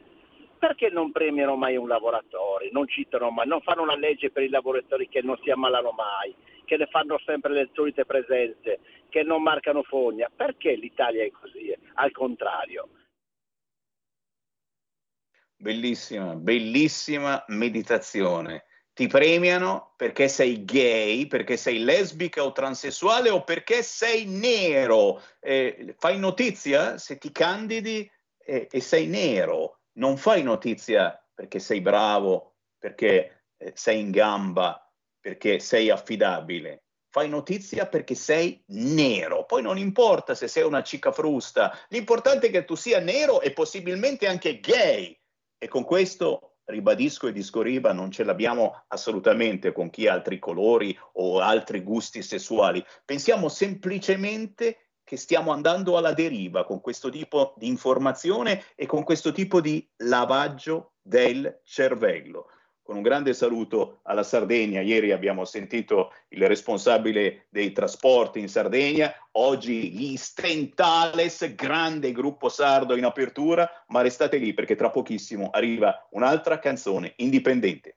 perché non premiano mai un lavoratore, non citano mai, non fanno una legge per i lavoratori che non si ammalano mai, che ne fanno sempre le solite presenze, che non marcano fogna? Perché l'Italia è così? Al contrario. Bellissima, bellissima meditazione. Ti premiano perché sei gay, perché sei lesbica o transessuale o perché sei nero. Eh, fai notizia se ti candidi e, e sei nero. Non fai notizia perché sei bravo, perché eh, sei in gamba, perché sei affidabile. Fai notizia perché sei nero. Poi non importa se sei una cicca frusta, l'importante è che tu sia nero e possibilmente anche gay. E con questo ribadisco e discoriba, non ce l'abbiamo assolutamente con chi ha altri colori o altri gusti sessuali. Pensiamo semplicemente che stiamo andando alla deriva con questo tipo di informazione e con questo tipo di lavaggio del cervello. Con un grande saluto alla Sardegna, ieri abbiamo sentito il responsabile dei trasporti in Sardegna, oggi gli Stentales, grande gruppo sardo in apertura, ma restate lì perché tra pochissimo arriva un'altra canzone indipendente.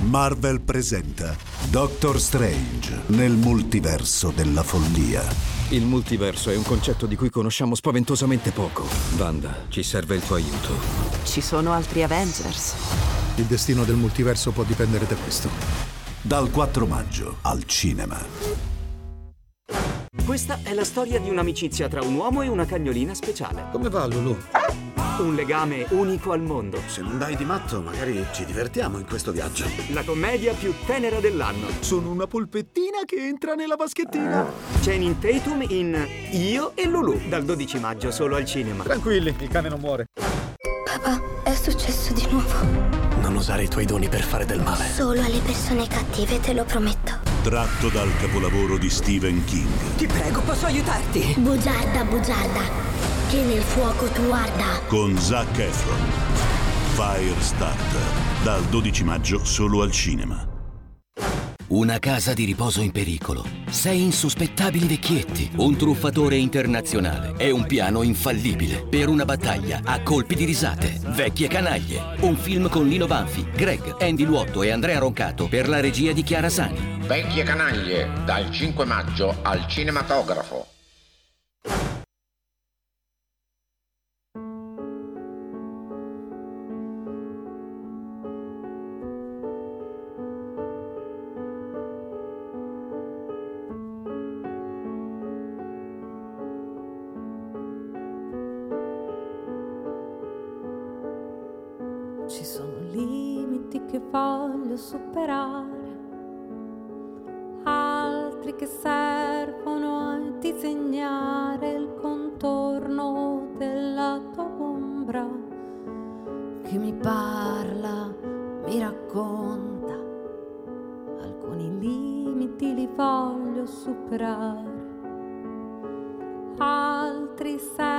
Marvel presenta Doctor Strange nel multiverso della follia. Il multiverso è un concetto di cui conosciamo spaventosamente poco. Wanda, ci serve il tuo aiuto. Ci sono altri Avengers. Il destino del multiverso può dipendere da questo. Dal 4 maggio al cinema. Questa è la storia di un'amicizia tra un uomo e una cagnolina speciale. Come va, Lulu? Un legame unico al mondo. Se non dai di matto, magari ci divertiamo in questo viaggio. La commedia più tenera dell'anno. Sono una polpettina che entra nella vaschettina. Channing Tatum in Io e Lulu, dal 12 maggio solo al cinema. Tranquilli, il cane non muore. Papà, è successo di nuovo. Non usare i tuoi doni per fare del male. Solo alle persone cattive, te lo prometto. Tratto dal capolavoro di Stephen King. Ti prego, posso aiutarti? Bugiarda, bugiarda, che nel fuoco tu arda. Con Zac Efron. Firestarter. Dal 12 maggio solo al cinema. Una casa di riposo in pericolo. Sei insospettabili vecchietti. Un truffatore internazionale. E un piano infallibile. Per una battaglia a colpi di risate. Vecchie canaglie. Un film con Lino Banfi, Greg, Andy Luotto e Andrea Roncato per la regia di Chiara Sani. Vecchie canaglie, dal 5 maggio al cinematografo. Voglio superare, altri che servono a disegnare il contorno della tua ombra. Che mi parla, mi racconta. Alcuni limiti li voglio superare. Altri servono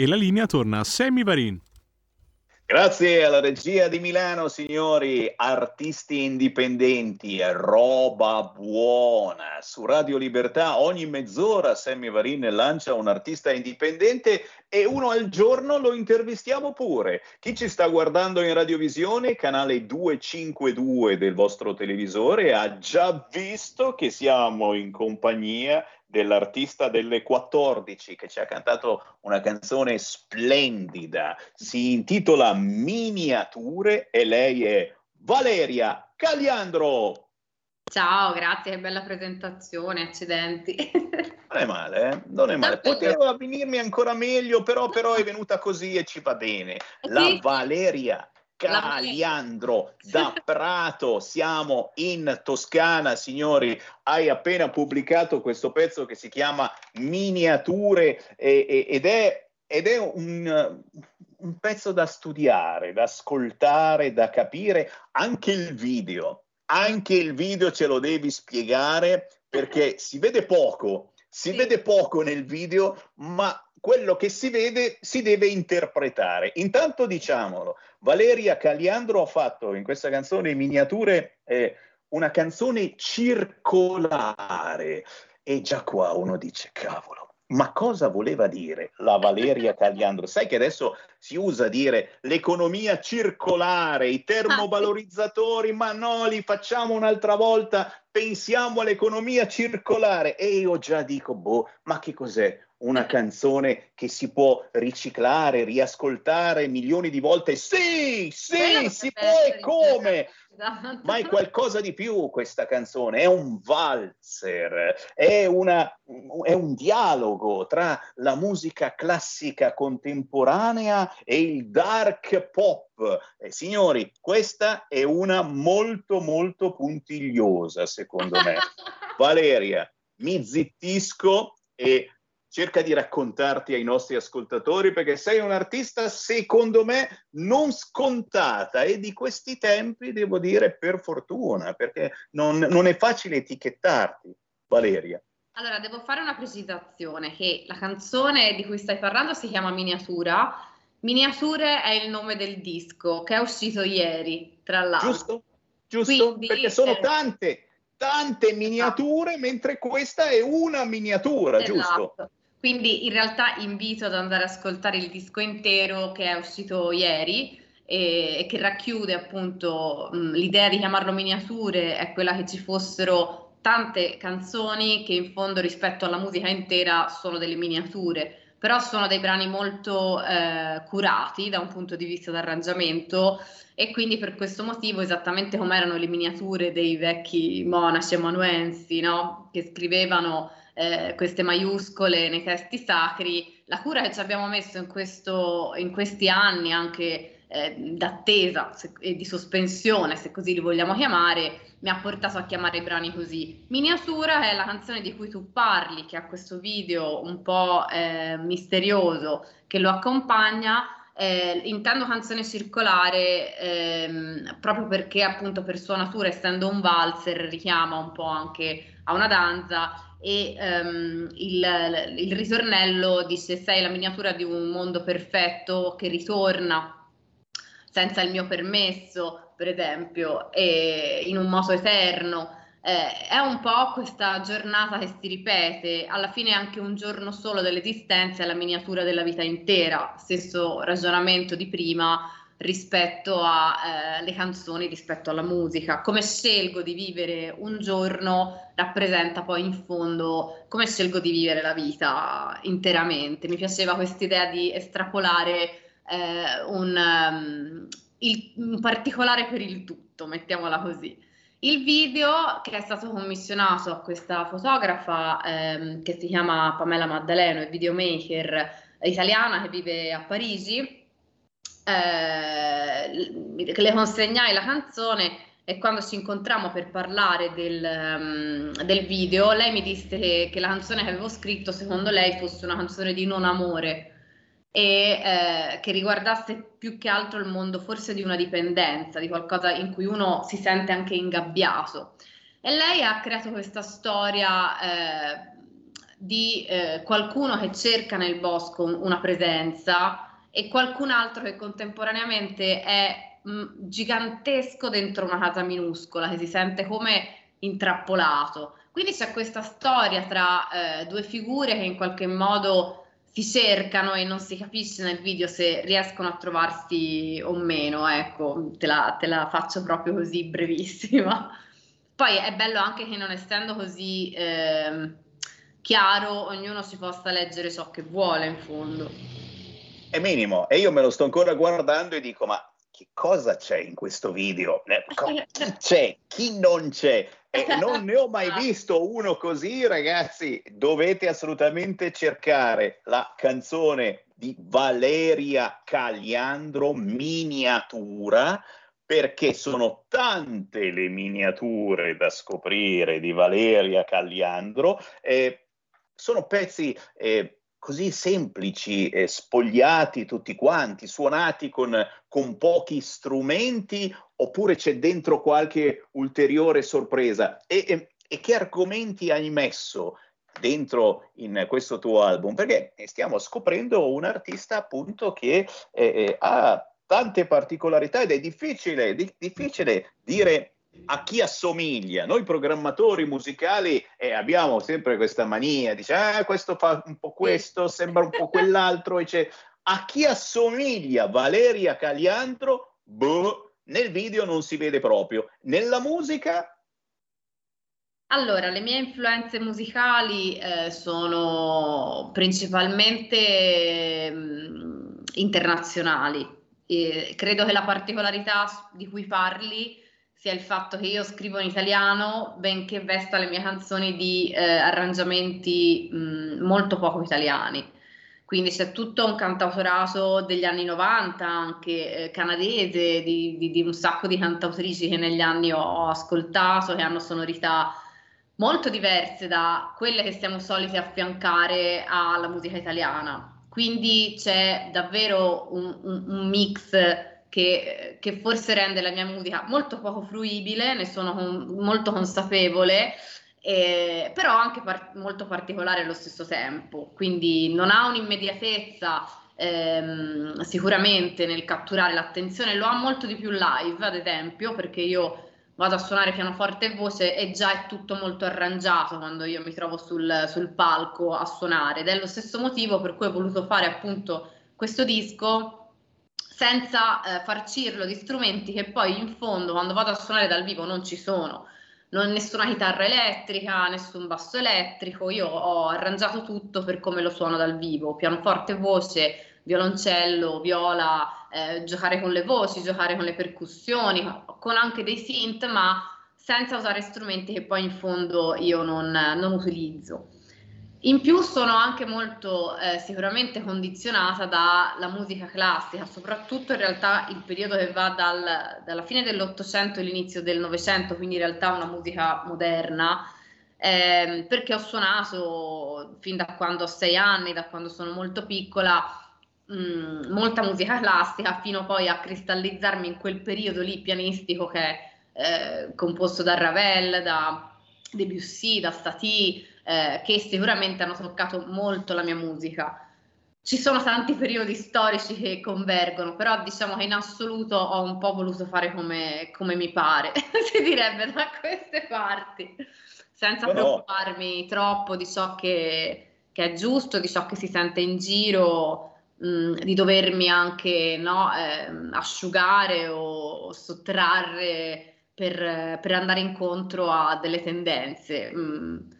E la linea torna a Sammy Varin. Grazie alla regia di Milano, signori, artisti indipendenti, roba buona. Su Radio Libertà ogni mezz'ora Sammy Varin lancia un artista indipendente e uno al giorno lo intervistiamo pure. Chi ci sta guardando in radiovisione, canale 252 del vostro televisore, ha già visto che siamo in compagnia dell'artista delle 14 che ci ha cantato una canzone splendida, si intitola Miniature e lei è Valeria Caliandro. Ciao, grazie, che bella presentazione, accidenti. (laughs) Non è male, eh? Non è male. Poteva venirmi ancora meglio, però, però è venuta così e ci va bene. La Sì. Valeria Caliandro da Prato, siamo in Toscana, signori. Hai appena pubblicato questo pezzo che si chiama Miniature e, e, ed è, ed è un, un pezzo da studiare, da ascoltare, da capire. Anche il video, anche il video ce lo devi spiegare perché si vede poco, si sì. vede poco nel video, ma quello che si vede si deve interpretare. Intanto diciamolo, Valeria Caliandro ha fatto in questa canzone miniature eh, una canzone circolare e già qua uno dice cavolo. Ma cosa voleva dire la Valeria Caliandro? Sai che adesso si usa dire l'economia circolare, i termovalorizzatori, ma no, li facciamo un'altra volta, pensiamo all'economia circolare. E io già dico, boh, ma che cos'è? Una canzone che si può riciclare, riascoltare milioni di volte. Sì, sì, si può e come? Esatto. Ma è qualcosa di più questa canzone, è un valzer, è, una, è un dialogo tra la musica classica contemporanea e il dark pop. Eh, signori, questa è una molto molto puntigliosa, secondo me. (laughs) Valeria, mi zittisco e cerca di raccontarti ai nostri ascoltatori perché sei un artista secondo me non scontata e di questi tempi devo dire per fortuna perché non, non è facile etichettarti Valeria. Allora devo fare una precisazione che la canzone di cui stai parlando si chiama Miniatura Miniature è il nome del disco che è uscito ieri tra l'altro. Giusto, giusto Quindi, perché sono eh, tante tante miniature, mentre questa è una miniatura, esatto. giusto? Quindi in realtà invito ad andare ad ascoltare il disco intero che è uscito ieri e, che racchiude appunto l'idea di chiamarlo miniature, è quella che ci fossero tante canzoni che in fondo rispetto alla musica intera sono delle miniature, però sono dei brani molto eh, curati da un punto di vista d'arrangiamento e quindi per questo motivo esattamente come erano le miniature dei vecchi monaci amanuensi no? che scrivevano eh, queste maiuscole nei testi sacri, la cura che ci abbiamo messo in, questo, in questi anni anche eh, d'attesa se, e di sospensione, se così li vogliamo chiamare, mi ha portato a chiamare i brani così. Miniatura è la canzone di cui tu parli, che ha questo video un po' eh, misterioso che lo accompagna. Eh, intendo canzone circolare ehm, proprio perché appunto per sua natura essendo un valzer richiama un po' anche a una danza e um, il, il, ritornello dice sei la miniatura di un mondo perfetto che ritorna senza il mio permesso, per esempio, e in un moto eterno. Eh, è un po' questa giornata che si ripete, alla fine anche un giorno solo dell'esistenza è la miniatura della vita intera, stesso ragionamento di prima, rispetto alle eh, canzoni, rispetto alla musica. Come scelgo di vivere un giorno rappresenta poi in fondo come scelgo di vivere la vita interamente. Mi piaceva questa idea di estrapolare eh, un, um, il, un particolare per il tutto, mettiamola così. Il video che è stato commissionato a questa fotografa ehm, che si chiama Pamela Maddaleno, è videomaker italiana che vive a Parigi, eh, le consegnai la canzone e quando ci incontrammo per parlare del, um, del video, lei mi disse che, la canzone che avevo scritto, secondo lei, fosse una canzone di non amore e eh, che riguardasse più che altro il mondo forse di una dipendenza, di qualcosa in cui uno si sente anche ingabbiato. E lei ha creato questa storia eh, di eh, qualcuno che cerca nel bosco una presenza e qualcun altro che contemporaneamente è mh, mm, gigantesco dentro una casa minuscola, che si sente come intrappolato. Quindi c'è questa storia tra eh, due figure che in qualche modo si cercano e non si capisce nel video se riescono a trovarsi o meno, ecco, te la, te la faccio proprio così brevissima. Poi è bello anche che non essendo così eh, chiaro, ognuno si possa leggere ciò che vuole in fondo è minimo e io me lo sto ancora guardando e dico ma che cosa c'è in questo video? Chi c'è? Chi non c'è? Eh, non ne ho mai (laughs) visto uno così, ragazzi. Dovete assolutamente cercare la canzone di Valeria Cagliandro, miniatura, perché sono tante le miniature da scoprire di Valeria Cagliandro. Eh, sono pezzi eh, così semplici, eh, spogliati tutti quanti, suonati con, con, pochi strumenti, oppure c'è dentro qualche ulteriore sorpresa? E, e, e che argomenti hai messo? dentro in questo tuo album perché stiamo scoprendo un artista appunto che eh, eh, ha tante particolarità ed è difficile, di, difficile dire a chi assomiglia. Noi programmatori musicali eh, abbiamo sempre questa mania, dice ah, questo fa un po' questo, sembra un po' quell'altro, e a chi assomiglia Valeria Caliantro, boh, nel video non si vede proprio. Nella musica allora, le mie influenze musicali eh, sono principalmente mh, mm, internazionali. E credo che la particolarità di cui parli sia il fatto che io scrivo in italiano, benché vesta le mie canzoni di eh, arrangiamenti mh, molto poco italiani. Quindi c'è tutto un cantautorato degli anni 90, anche eh, canadese, di, di, di, un sacco di cantautrici che negli anni ho, ho ascoltato, che hanno sonorità molto diverse da quelle che siamo soliti affiancare alla musica italiana. Quindi c'è davvero un, un, un mix che, che, forse rende la mia musica molto poco fruibile, ne sono con, molto consapevole, eh, però anche par- molto particolare allo stesso tempo. Quindi non ha un'immediatezza ehm, sicuramente nel catturare l'attenzione, lo ha molto di più live, ad esempio, perché io vado a suonare pianoforte e voce e già è tutto molto arrangiato quando io mi trovo sul, sul palco a suonare ed è lo stesso motivo per cui ho voluto fare appunto questo disco senza eh, farcirlo di strumenti che poi in fondo quando vado a suonare dal vivo non ci sono. Non nessuna chitarra elettrica, nessun basso elettrico, io ho arrangiato tutto per come lo suono dal vivo, pianoforte, voce, violoncello, viola, eh, giocare con le voci, giocare con le percussioni, con anche dei synth, ma senza usare strumenti che poi in fondo io non, non utilizzo. In più sono anche molto eh, sicuramente condizionata dalla musica classica, soprattutto in realtà il periodo che va dal, dalla fine dell'Ottocento all'inizio del Novecento, quindi in realtà una musica moderna, eh, perché ho suonato fin da quando ho sei anni, da quando sono molto piccola, mh, mm, molta musica classica, fino poi a cristallizzarmi in quel periodo lì pianistico che è eh, composto da Ravel, da Debussy, da Satie, eh, che sicuramente hanno toccato molto la mia musica. Ci sono tanti periodi storici che convergono, però diciamo che in assoluto ho un po' voluto fare come, come mi pare, (laughs) si direbbe da queste parti, senza no. preoccuparmi troppo di ciò che, che, è giusto, di ciò che si sente in giro, mh, mm, di dovermi anche no, eh, asciugare o sottrarre per, per, andare incontro a delle tendenze. Mh mm.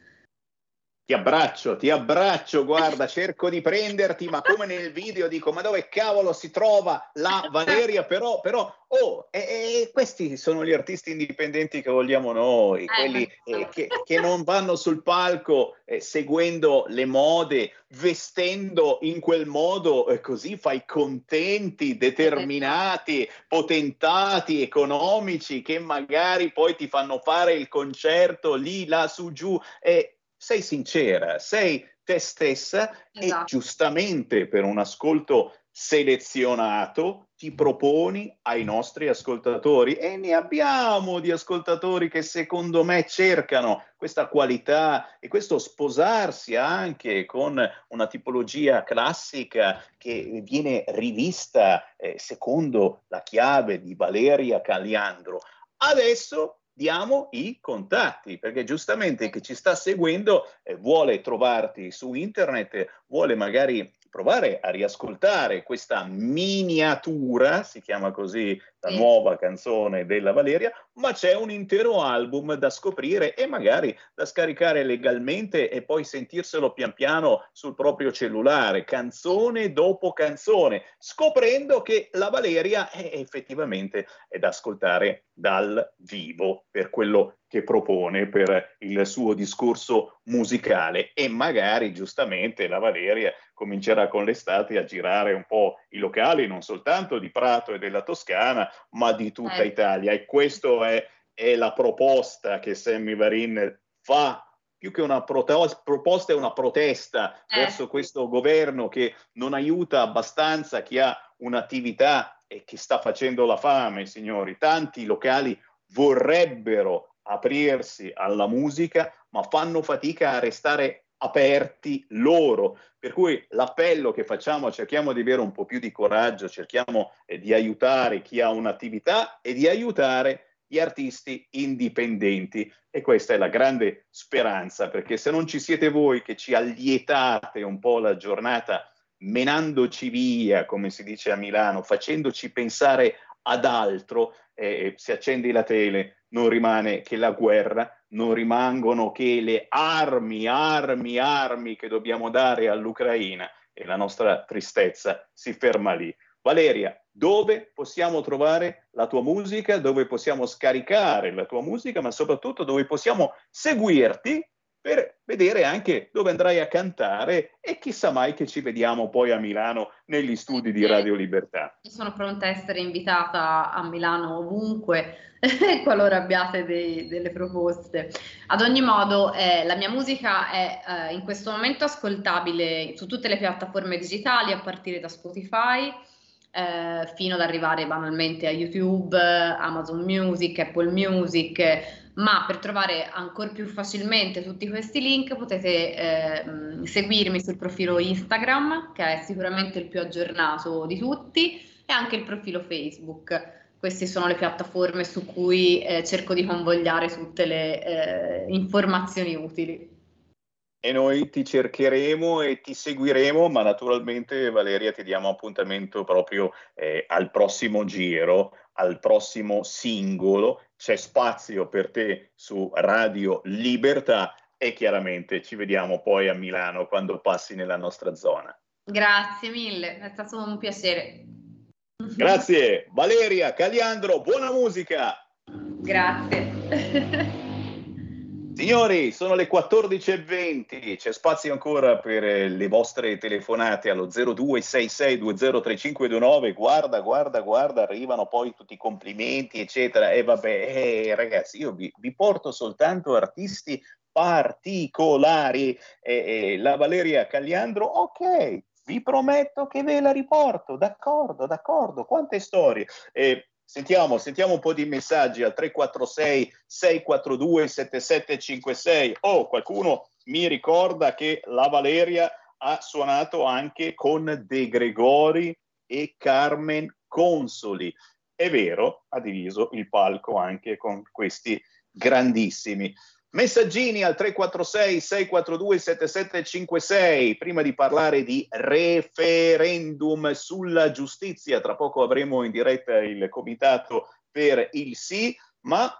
Ti abbraccio, ti abbraccio, guarda, (laughs) cerco di prenderti, ma come nel video dico, ma dove cavolo si trova la Valeria? Però, però, oh, e, e questi sono gli artisti indipendenti che vogliamo noi, eh, quelli eh, che, che, non vanno sul palco eh, seguendo le mode, vestendo in quel modo, eh, così fai contenti, determinati, potentati, economici, che magari poi ti fanno fare il concerto lì, là, su, giù. Eh, sei sincera, sei te stessa esatto. e giustamente per un ascolto selezionato ti proponi ai nostri ascoltatori e ne abbiamo di ascoltatori che secondo me cercano questa qualità e questo sposarsi anche con una tipologia classica che viene rivista eh, secondo la chiave di Valeria Caliandro. Adesso diamo i contatti, perché giustamente chi ci sta seguendo eh, vuole trovarti su internet, vuole magari provare a riascoltare questa miniatura, si chiama così la nuova canzone della Valeria, ma c'è un intero album da scoprire e magari da scaricare legalmente e poi sentirselo pian piano sul proprio cellulare, canzone dopo canzone, scoprendo che la Valeria è effettivamente è da ascoltare dal vivo per quello che propone per il suo discorso musicale. E magari giustamente la Valeria comincerà con l'estate a girare un po' i locali non soltanto di Prato e della Toscana ma di tutta Eh. Italia e questa è, è la proposta che Sammy Varin fa più che una prote- proposta è una protesta Eh. verso questo governo che non aiuta abbastanza chi ha un'attività e che sta facendo la fame, signori. Tanti locali vorrebbero aprirsi alla musica, ma fanno fatica a restare aperti loro. Per cui l'appello che facciamo, cerchiamo di avere un po' più di coraggio, cerchiamo eh, di aiutare chi ha un'attività e di aiutare gli artisti indipendenti e questa è la grande speranza perché se non ci siete voi che ci allietate un po' la giornata menandoci via, come si dice a Milano, facendoci pensare ad altro, eh, se accendi la tele non rimane che la guerra, non rimangono che le armi, armi, armi che dobbiamo dare all'Ucraina. E la nostra tristezza si ferma lì. Valeria, dove possiamo trovare la tua musica, dove possiamo scaricare la tua musica, ma soprattutto dove possiamo seguirti per vedere anche dove andrai a cantare e chissà mai che ci vediamo poi a Milano negli studi di Radio Libertà. Io sono pronta a essere invitata a Milano ovunque, (laughs) qualora abbiate dei- delle proposte. Ad ogni modo, eh, la mia musica è eh, in questo momento ascoltabile su tutte le piattaforme digitali, a partire da Spotify, eh, fino ad arrivare banalmente a YouTube, Amazon Music, Apple Music. Ma per trovare ancora più facilmente tutti questi link potete eh, seguirmi sul profilo Instagram, che è sicuramente il più aggiornato di tutti, e anche il profilo Facebook. Queste sono le piattaforme su cui eh, cerco di convogliare tutte le eh, informazioni utili. E noi ti cercheremo e ti seguiremo, ma naturalmente Valeria ti diamo appuntamento proprio eh, al prossimo giro, al prossimo singolo. C'è spazio per te su Radio Libertà e chiaramente ci vediamo poi a Milano quando passi nella nostra zona. Grazie mille, è stato un piacere. Grazie Valeria, Caliandro, buona musica! Grazie. (laughs) Signori, sono le 14.20, c'è spazio ancora per eh, le vostre telefonate allo 0266203529. Guarda, guarda, guarda, arrivano poi tutti i complimenti, eccetera. E vabbè, eh, ragazzi, io vi, vi porto soltanto artisti particolari. Eh, eh, la Valeria Cagliandro, ok, vi prometto che ve la riporto. D'accordo, d'accordo. Quante storie. Eh, Sentiamo, sentiamo un po' di messaggi al 346 642 7756. Oh, qualcuno mi ricorda che la Valeria ha suonato anche con De Gregori e Carmen Consoli. È vero, ha diviso il palco anche con questi grandissimi. Messaggini al 346 642 7756 prima di parlare di referendum sulla giustizia. Tra poco avremo in diretta il comitato per il sì, ma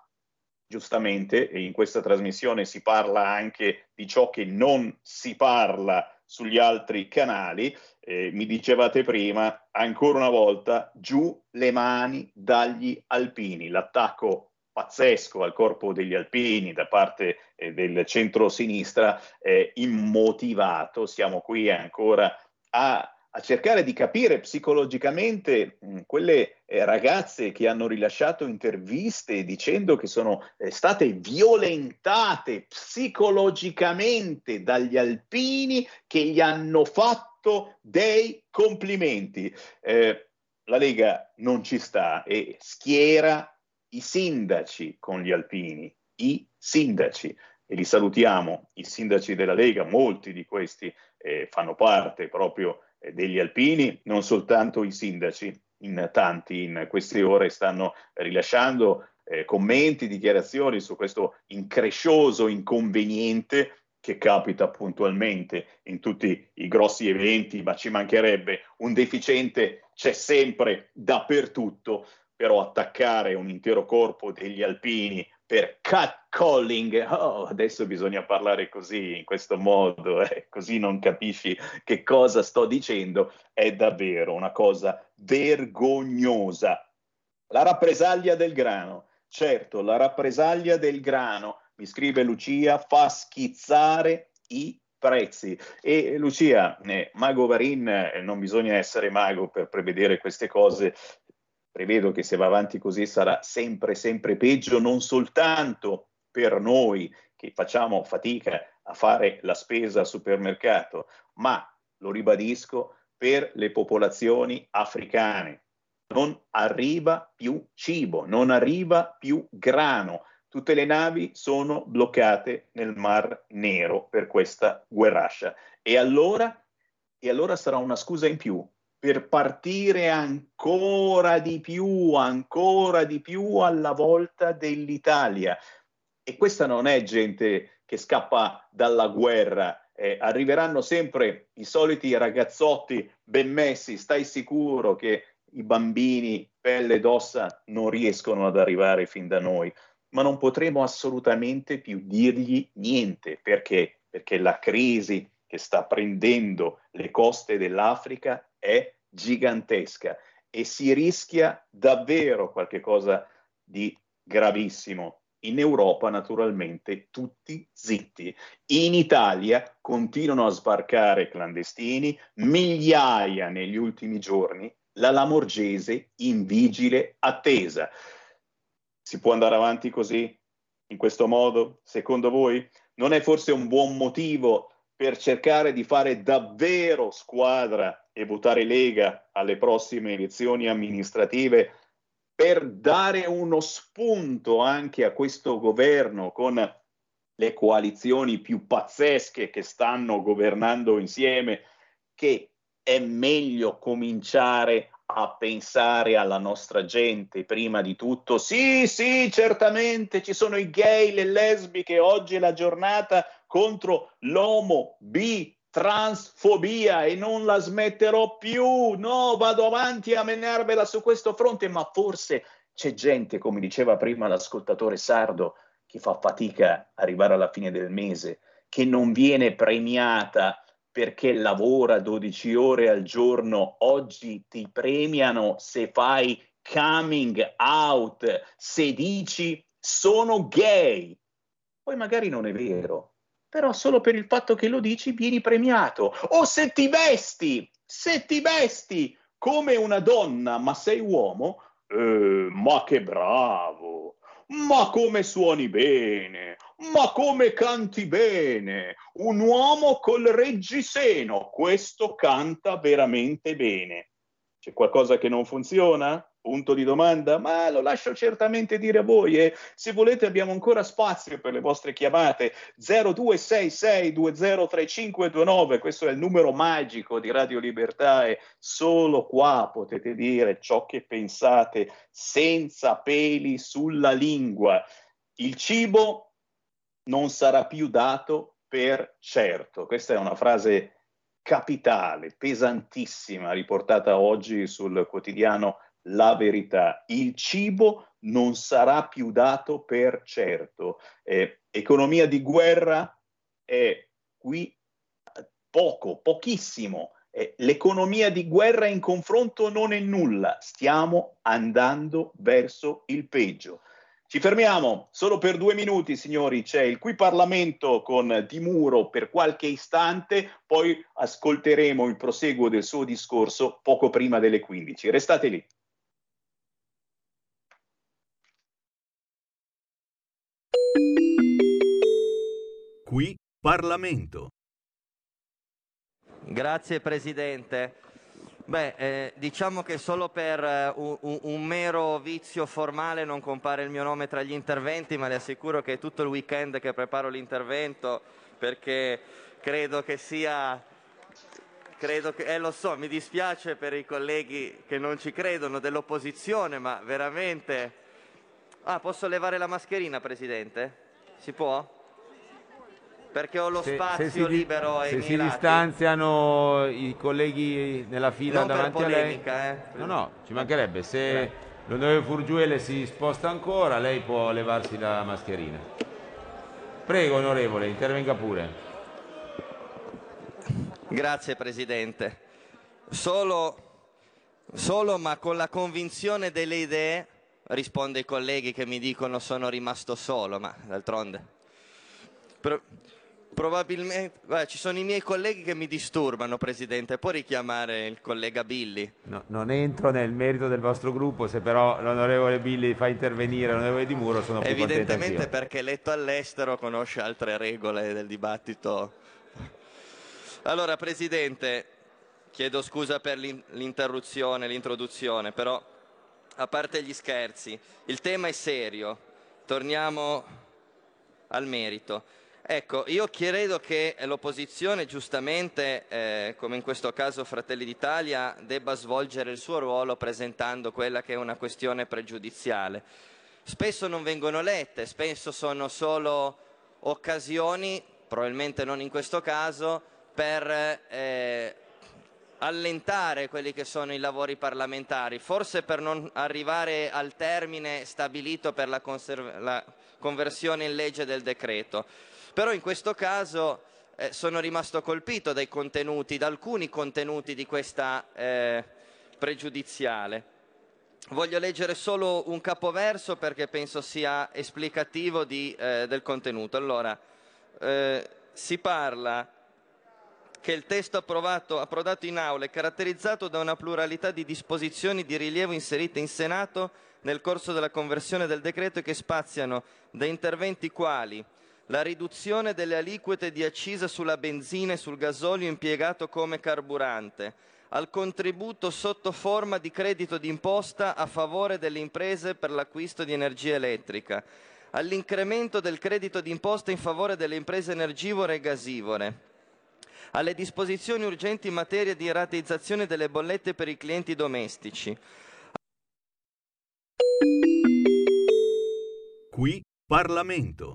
giustamente in questa trasmissione si parla anche di ciò che non si parla sugli altri canali. Eh, mi dicevate prima, ancora una volta, giù le mani dagli alpini. L'attacco pazzesco al corpo degli alpini da parte eh, del centro-sinistra, eh, immotivato. Siamo qui ancora a, a cercare di capire psicologicamente mh, quelle eh, ragazze che hanno rilasciato interviste dicendo che sono eh, state violentate psicologicamente dagli alpini che gli hanno fatto dei complimenti. Eh, la Lega non ci sta e schiera i sindaci con gli alpini, i sindaci, e li salutiamo, i sindaci della Lega, molti di questi eh, fanno parte proprio eh, degli alpini, non soltanto i sindaci, in tanti in queste ore stanno rilasciando eh, commenti, dichiarazioni su questo increscioso inconveniente che capita puntualmente in tutti i grossi eventi, ma ci mancherebbe un deficiente, c'è sempre dappertutto. Però attaccare un intero corpo degli alpini per catcalling, oh, adesso bisogna parlare così, in questo modo, eh, così non capisci che cosa sto dicendo, è davvero una cosa vergognosa. La rappresaglia del grano, certo, la rappresaglia del grano, mi scrive Lucia, fa schizzare i prezzi. E Lucia, eh, Mago Varin, eh, non bisogna essere mago per prevedere queste cose, prevedo che se va avanti così sarà sempre, sempre peggio, non soltanto per noi che facciamo fatica a fare la spesa al supermercato, ma, lo ribadisco, per le popolazioni africane. Non arriva più cibo, non arriva più grano. Tutte le navi sono bloccate nel Mar Nero per questa guerrascia. E allora, e allora sarà una scusa in più per partire ancora di più, ancora di più alla volta dell'Italia. E questa non è gente che scappa dalla guerra, eh, arriveranno sempre i soliti ragazzotti ben messi, stai sicuro che i bambini pelle ed ossa non riescono ad arrivare fin da noi, ma non potremo assolutamente più dirgli niente. Perché, perché la crisi che sta prendendo le coste dell'Africa è gigantesca e si rischia davvero qualcosa di gravissimo. In Europa, naturalmente, tutti zitti. In Italia continuano a sbarcare clandestini, migliaia negli ultimi giorni, la Lamorgese in vigile attesa. Si può andare avanti così, in questo modo, secondo voi? Non è forse un buon motivo per cercare di fare davvero squadra e votare Lega alle prossime elezioni amministrative per dare uno spunto anche a questo governo con le coalizioni più pazzesche che stanno governando insieme, che è meglio cominciare a pensare alla nostra gente prima di tutto. Sì, sì, certamente ci sono i gay, le lesbiche, oggi è la giornata contro l'omo, bi, transfobia e non la smetterò più. No, vado avanti a menarvela su questo fronte, ma forse c'è gente, come diceva prima l'ascoltatore sardo, che fa fatica ad arrivare alla fine del mese, che non viene premiata perché lavora 12 ore al giorno. Oggi ti premiano se fai coming out, se dici sono gay. Poi magari non è vero, però solo per il fatto che lo dici vieni premiato. O se ti vesti, se ti vesti come una donna ma sei uomo, eh, ma che bravo, ma come suoni bene, ma come canti bene, un uomo col reggiseno, questo canta veramente bene. C'è qualcosa che non funziona? Punto di domanda? Ma lo lascio certamente dire a voi e se volete abbiamo ancora spazio per le vostre chiamate 0266203529, questo è il numero magico di Radio Libertà e solo qua potete dire ciò che pensate senza peli sulla lingua. Il cibo non sarà più dato per certo. Questa è una frase capitale, pesantissima, riportata oggi sul quotidiano la verità. Il cibo non sarà più dato per certo. Eh, economia di guerra è qui poco, pochissimo. Eh, l'economia di guerra in confronto non è nulla. Stiamo andando verso il peggio. Ci fermiamo solo per due minuti, signori. C'è il qui Parlamento con Di Muro per qualche istante, poi ascolteremo il proseguo del suo discorso poco prima delle 15. Restate lì. Qui Parlamento. Grazie Presidente. Beh, eh, diciamo che solo per eh, un, un, mero vizio formale non compare il mio nome tra gli interventi, ma le assicuro che è tutto il weekend che preparo l'intervento perché credo che sia credo che, eh, lo so, mi dispiace per i colleghi che non ci credono dell'opposizione, ma veramente... Ah, posso levare la mascherina, Presidente? Si può? Perché ho lo se, spazio se libero di, ai Se si lati. distanziano i colleghi nella fila non davanti per polemica, a lei. Eh. No, no, ci mancherebbe. Se L'onorevole Furgiuele si sposta ancora, lei può levarsi la mascherina. Prego, onorevole, intervenga pure. Grazie Presidente. Solo, solo ma con la convinzione delle idee, rispondo ai colleghi che mi dicono sono rimasto solo, ma d'altronde. Pro- probabilmente, guarda, ci sono i miei colleghi che mi disturbano, Presidente, può richiamare il collega Billy? No, non entro nel merito del vostro gruppo, se però l'onorevole Billy fa intervenire l'onorevole Di Muro sono più Evidentemente perché eletto all'estero conosce altre regole del dibattito. Allora, Presidente, chiedo scusa per l'in- l'interruzione, l'introduzione, però a parte gli scherzi, il tema è serio. Torniamo al merito. Ecco, io credo che l'opposizione, giustamente, eh, come in questo caso Fratelli d'Italia, debba svolgere il suo ruolo presentando quella che è una questione pregiudiziale. Spesso non vengono lette, spesso sono solo occasioni, probabilmente non in questo caso, per eh, allentare quelli che sono i lavori parlamentari, forse per non arrivare al termine stabilito per la, la conversione in legge del decreto. Però in questo caso eh, sono rimasto colpito dai contenuti, da alcuni contenuti di questa eh, pregiudiziale. Voglio leggere solo un capoverso perché penso sia esplicativo di, eh, del contenuto. Allora, eh, si parla che il testo approvato, approdato in aula è caratterizzato da una pluralità di disposizioni di rilievo inserite in Senato nel corso della conversione del decreto e che spaziano da interventi quali la riduzione delle aliquote di accisa sulla benzina e sul gasolio impiegato come carburante, al contributo sotto forma di credito d'imposta a favore delle imprese per l'acquisto di energia elettrica, all'incremento del credito d'imposta in favore delle imprese energivore e gasivore, alle disposizioni urgenti in materia di rateizzazione delle bollette per i clienti domestici. Qui Parlamento.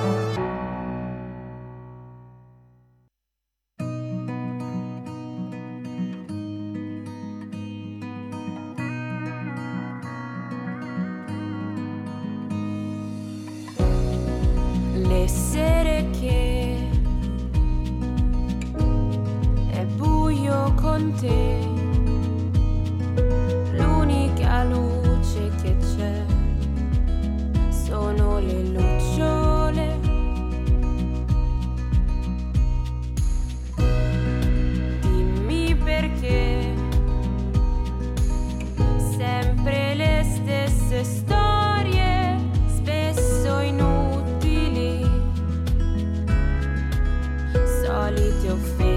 Solite offese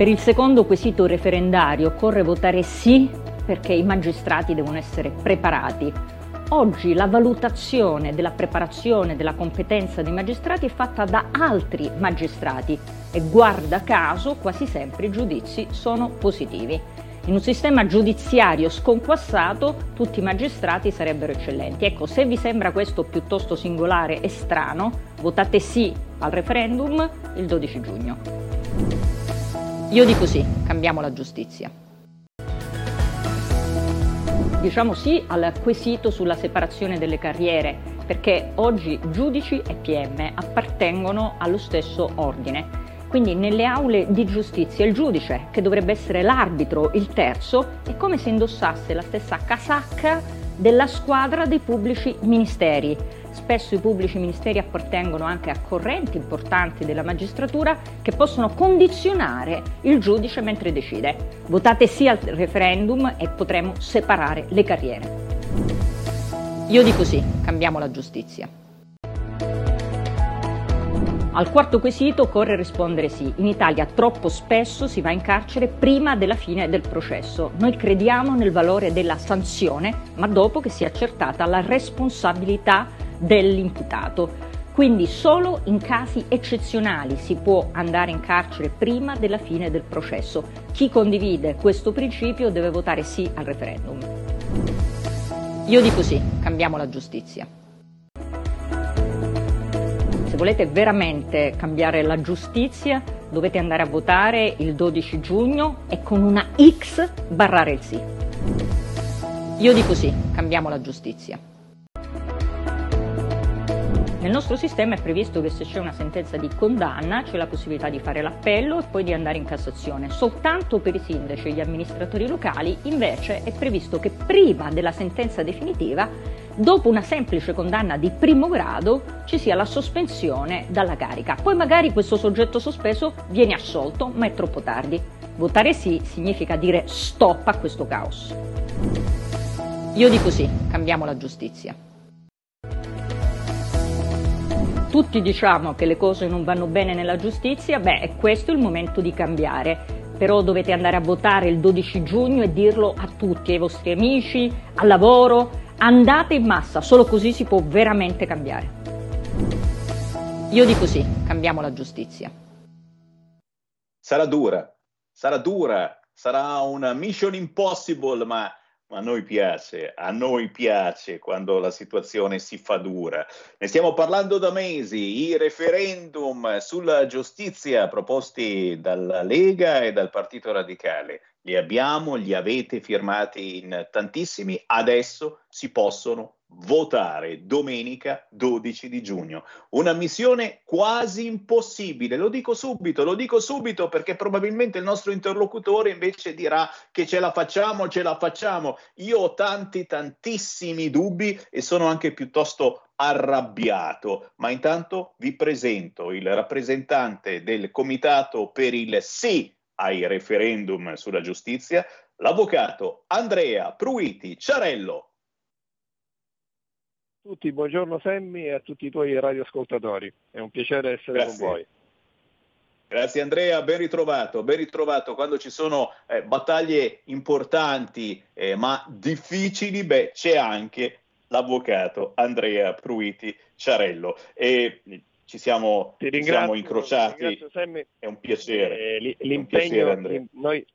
Per il secondo quesito referendario occorre votare sì perché i magistrati devono essere preparati. Oggi la valutazione della preparazione, della competenza dei magistrati è fatta da altri magistrati e guarda caso quasi sempre i giudizi sono positivi. In un sistema giudiziario sconquassato tutti i magistrati sarebbero eccellenti. Ecco, se vi sembra questo piuttosto singolare e strano, votate sì al referendum il 12 giugno. Io dico sì, cambiamo la giustizia. Diciamo sì al quesito sulla separazione delle carriere, perché oggi giudici e PM appartengono allo stesso ordine. Quindi nelle aule di giustizia il giudice, che dovrebbe essere l'arbitro, il terzo, è come se indossasse la stessa casacca della squadra dei pubblici ministeri. Spesso i pubblici ministeri appartengono anche a correnti importanti della magistratura che possono condizionare il giudice mentre decide. Votate sì al referendum e potremo separare le carriere. Io dico sì, cambiamo la giustizia. Al quarto quesito occorre rispondere sì. In Italia troppo spesso si va in carcere prima della fine del processo. Noi crediamo nel valore della sanzione, ma dopo che sia accertata la responsabilità dell'imputato. Quindi solo in casi eccezionali si può andare in carcere prima della fine del processo. Chi condivide questo principio deve votare sì al referendum. Io dico sì, cambiamo la giustizia. Se volete veramente cambiare la giustizia dovete andare a votare il 12 giugno e con una X barrare il sì. Io dico sì, cambiamo la giustizia. Nel nostro sistema è previsto che se c'è una sentenza di condanna c'è la possibilità di fare l'appello e poi di andare in Cassazione. Soltanto per i sindaci e gli amministratori locali invece è previsto che prima della sentenza definitiva, dopo una semplice condanna di primo grado, ci sia la sospensione dalla carica. Poi magari questo soggetto sospeso viene assolto, ma è troppo tardi. Votare sì significa dire stop a questo caos. Io dico sì, cambiamo la giustizia. Tutti diciamo che le cose non vanno bene nella giustizia, beh, è questo il momento di cambiare. Però dovete andare a votare il 12 giugno e dirlo a tutti, ai vostri amici, al lavoro. Andate in massa, solo così si può veramente cambiare. Io dico sì, cambiamo la giustizia. Sarà dura, sarà dura, sarà una mission impossible, ma a noi piace, a noi piace quando la situazione si fa dura. Ne stiamo parlando da mesi, i referendum sulla giustizia proposti dalla Lega e dal Partito Radicale. Li abbiamo, li avete firmati in tantissimi, adesso si possono votare domenica 12 di giugno. Una missione quasi impossibile, lo dico subito, lo dico subito perché probabilmente il nostro interlocutore invece dirà che ce la facciamo, ce la facciamo. Io ho tanti, tantissimi dubbi e sono anche piuttosto arrabbiato, ma intanto vi presento il rappresentante del Comitato per il sì ai referendum sulla giustizia, l'avvocato Andrea Pruiti Ciarello tutti, buongiorno Semmi e a tutti i tuoi radioascoltatori. È un piacere essere Grazie. con voi. Grazie Andrea, ben ritrovato, ben ritrovato. Quando ci sono eh, battaglie importanti eh, ma difficili, beh, c'è anche l'avvocato Andrea Pruiti Ciarello. E ci siamo, ci siamo incrociati, è un piacere. Eh, l'impegno, un piacere, noi,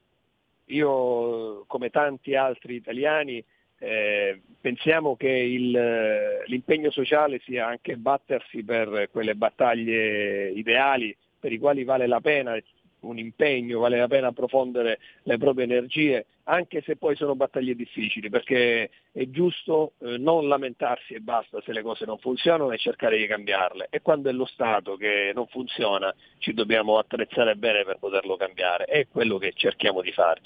io come tanti altri italiani eh, pensiamo che il, eh, l'impegno sociale sia anche battersi per quelle battaglie ideali per i quali vale la pena un impegno, vale la pena approfondere le proprie energie, anche se poi sono battaglie difficili, perché è giusto eh, non lamentarsi e basta se le cose non funzionano e cercare di cambiarle. E quando è lo Stato che non funziona ci dobbiamo attrezzare bene per poterlo cambiare, è quello che cerchiamo di fare.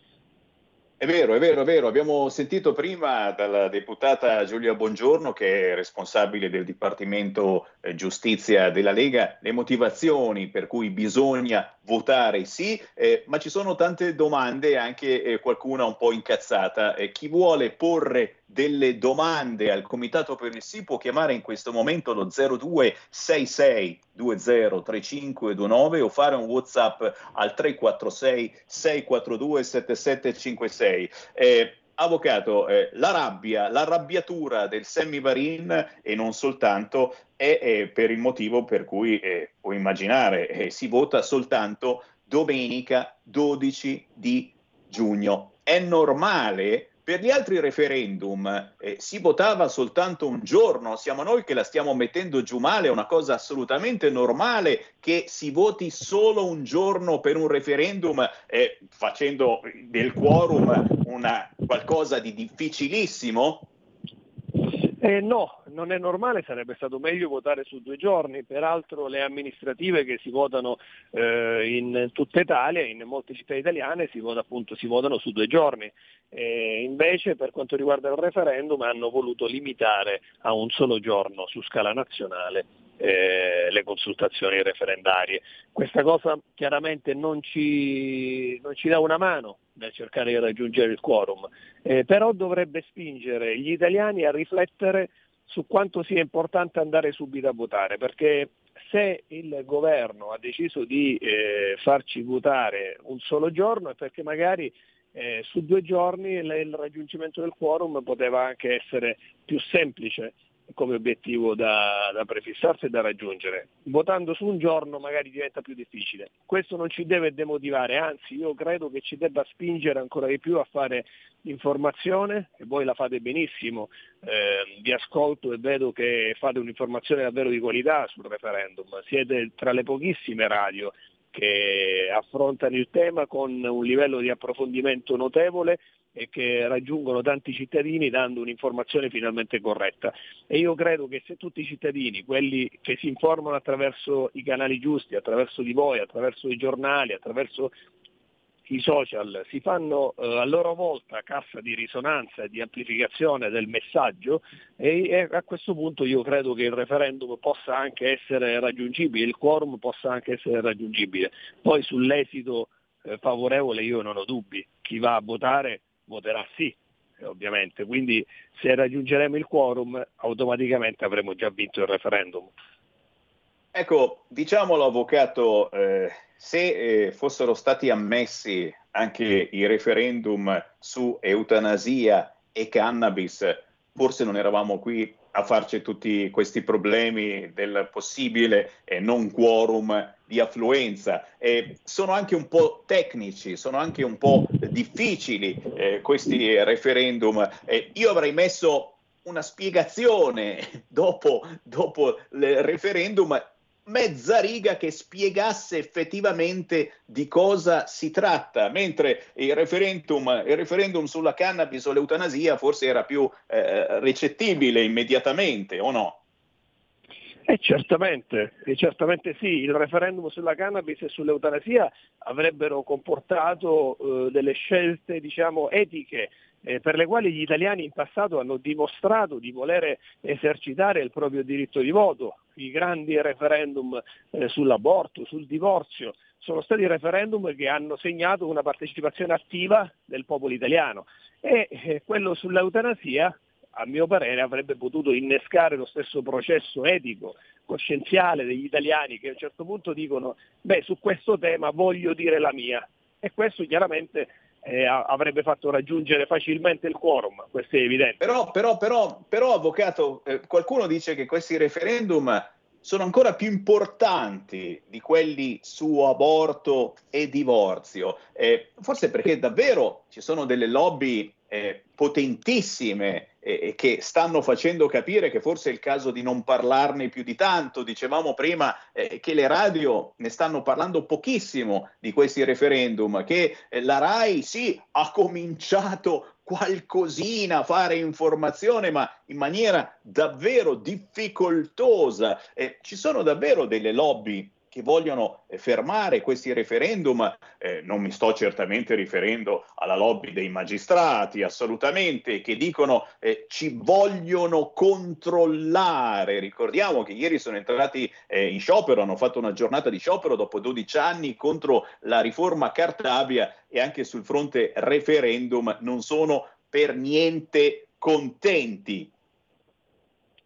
È vero, è vero, è vero. Abbiamo sentito prima dalla deputata Giulia Bongiorno, che è responsabile del Dipartimento eh, Giustizia della Lega, le motivazioni per cui bisogna votare sì, eh, ma ci sono tante domande, anche eh, qualcuna un po' incazzata. Eh, chi vuole porre delle domande al Comitato per il Sì può chiamare in questo momento lo 0266 203529 o fare un WhatsApp al 346 642 7756. Avvocato, eh, la rabbia, l'arrabbiatura del Semivarin e non soltanto è, è, per il motivo per cui eh, puoi immaginare eh, si vota soltanto domenica 12 di giugno. È normale per gli altri referendum eh, si votava soltanto un giorno, siamo noi che la stiamo mettendo giù male, è una cosa assolutamente normale che si voti solo un giorno per un referendum eh, facendo del quorum una, qualcosa di difficilissimo? Eh, no, non è normale, sarebbe stato meglio votare su due giorni, peraltro le amministrative che si votano eh, in tutta Italia, in molte città italiane, si, vota, appunto, si votano su due giorni, eh, invece per quanto riguarda il referendum hanno voluto limitare a un solo giorno su scala nazionale eh, le consultazioni referendarie. Questa cosa chiaramente non ci, non ci dà una mano nel cercare di raggiungere il quorum, eh, però dovrebbe spingere gli italiani a riflettere su quanto sia importante andare subito a votare, perché se il governo ha deciso di eh, farci votare un solo giorno è perché magari eh, su due giorni il raggiungimento del quorum poteva anche essere più semplice come obiettivo da, da, prefissarsi e da raggiungere. Votando su un giorno magari diventa più difficile. Questo non ci deve demotivare, anzi io credo che ci debba spingere ancora di più a fare informazione, e voi la fate benissimo, eh, vi ascolto e vedo che fate un'informazione davvero di qualità sul referendum, siete tra le pochissime radio che affrontano il tema con un livello di approfondimento notevole e che raggiungono tanti cittadini dando un'informazione finalmente corretta. E io credo che se tutti i cittadini, quelli che si informano attraverso i canali giusti, attraverso di voi, attraverso i giornali, attraverso i social si fanno eh, a loro volta cassa di risonanza e di amplificazione del messaggio e, e, a questo punto io credo che il referendum possa anche essere raggiungibile, il quorum possa anche essere raggiungibile. Poi sull'esito eh, favorevole io non ho dubbi, chi va a votare voterà sì, ovviamente, quindi se raggiungeremo il quorum automaticamente avremo già vinto il referendum. Ecco, diciamolo avvocato, eh, se eh, fossero stati ammessi anche i referendum su eutanasia e cannabis, forse non eravamo qui a farci tutti questi problemi del possibile eh, non quorum di affluenza. Eh, sono anche un po' tecnici, sono anche un po' difficili eh, questi referendum. Eh, io avrei messo una spiegazione (laughs) dopo, dopo il referendum mezza riga che spiegasse effettivamente di cosa si tratta, mentre il referendum, il referendum sulla cannabis o l'eutanasia forse era più eh, ricettibile immediatamente, o no? Eh, certamente, eh, certamente sì, il referendum sulla cannabis e sull'eutanasia avrebbero comportato eh, delle scelte diciamo, etiche eh, per le quali gli italiani in passato hanno dimostrato di voler esercitare il proprio diritto di voto. I grandi referendum eh, sull'aborto, sul divorzio, sono stati referendum che hanno segnato una partecipazione attiva del popolo italiano e eh, quello sull'eutanasia a mio parere avrebbe potuto innescare lo stesso processo etico, coscienziale degli italiani che a un certo punto dicono beh su questo tema voglio dire la mia e questo chiaramente eh, avrebbe fatto raggiungere facilmente il quorum, questo è evidente. Però, però, però, però avvocato, eh, qualcuno dice che questi referendum sono ancora più importanti di quelli su aborto e divorzio, eh, forse perché davvero ci sono delle lobby eh, potentissime e che stanno facendo capire che forse è il caso di non parlarne più di tanto. Dicevamo prima eh, che le radio ne stanno parlando pochissimo di questi referendum, che eh, la RAI sì ha cominciato qualcosina a fare informazione, ma in maniera davvero difficoltosa. Eh, ci sono davvero delle lobby che vogliono eh, fermare questi referendum, eh, non mi sto certamente riferendo alla lobby dei magistrati, assolutamente, che dicono eh, ci vogliono controllare. Ricordiamo che ieri sono entrati eh, in sciopero, hanno fatto una giornata di sciopero dopo 12 anni contro la riforma Cartabia e anche sul fronte referendum non sono per niente contenti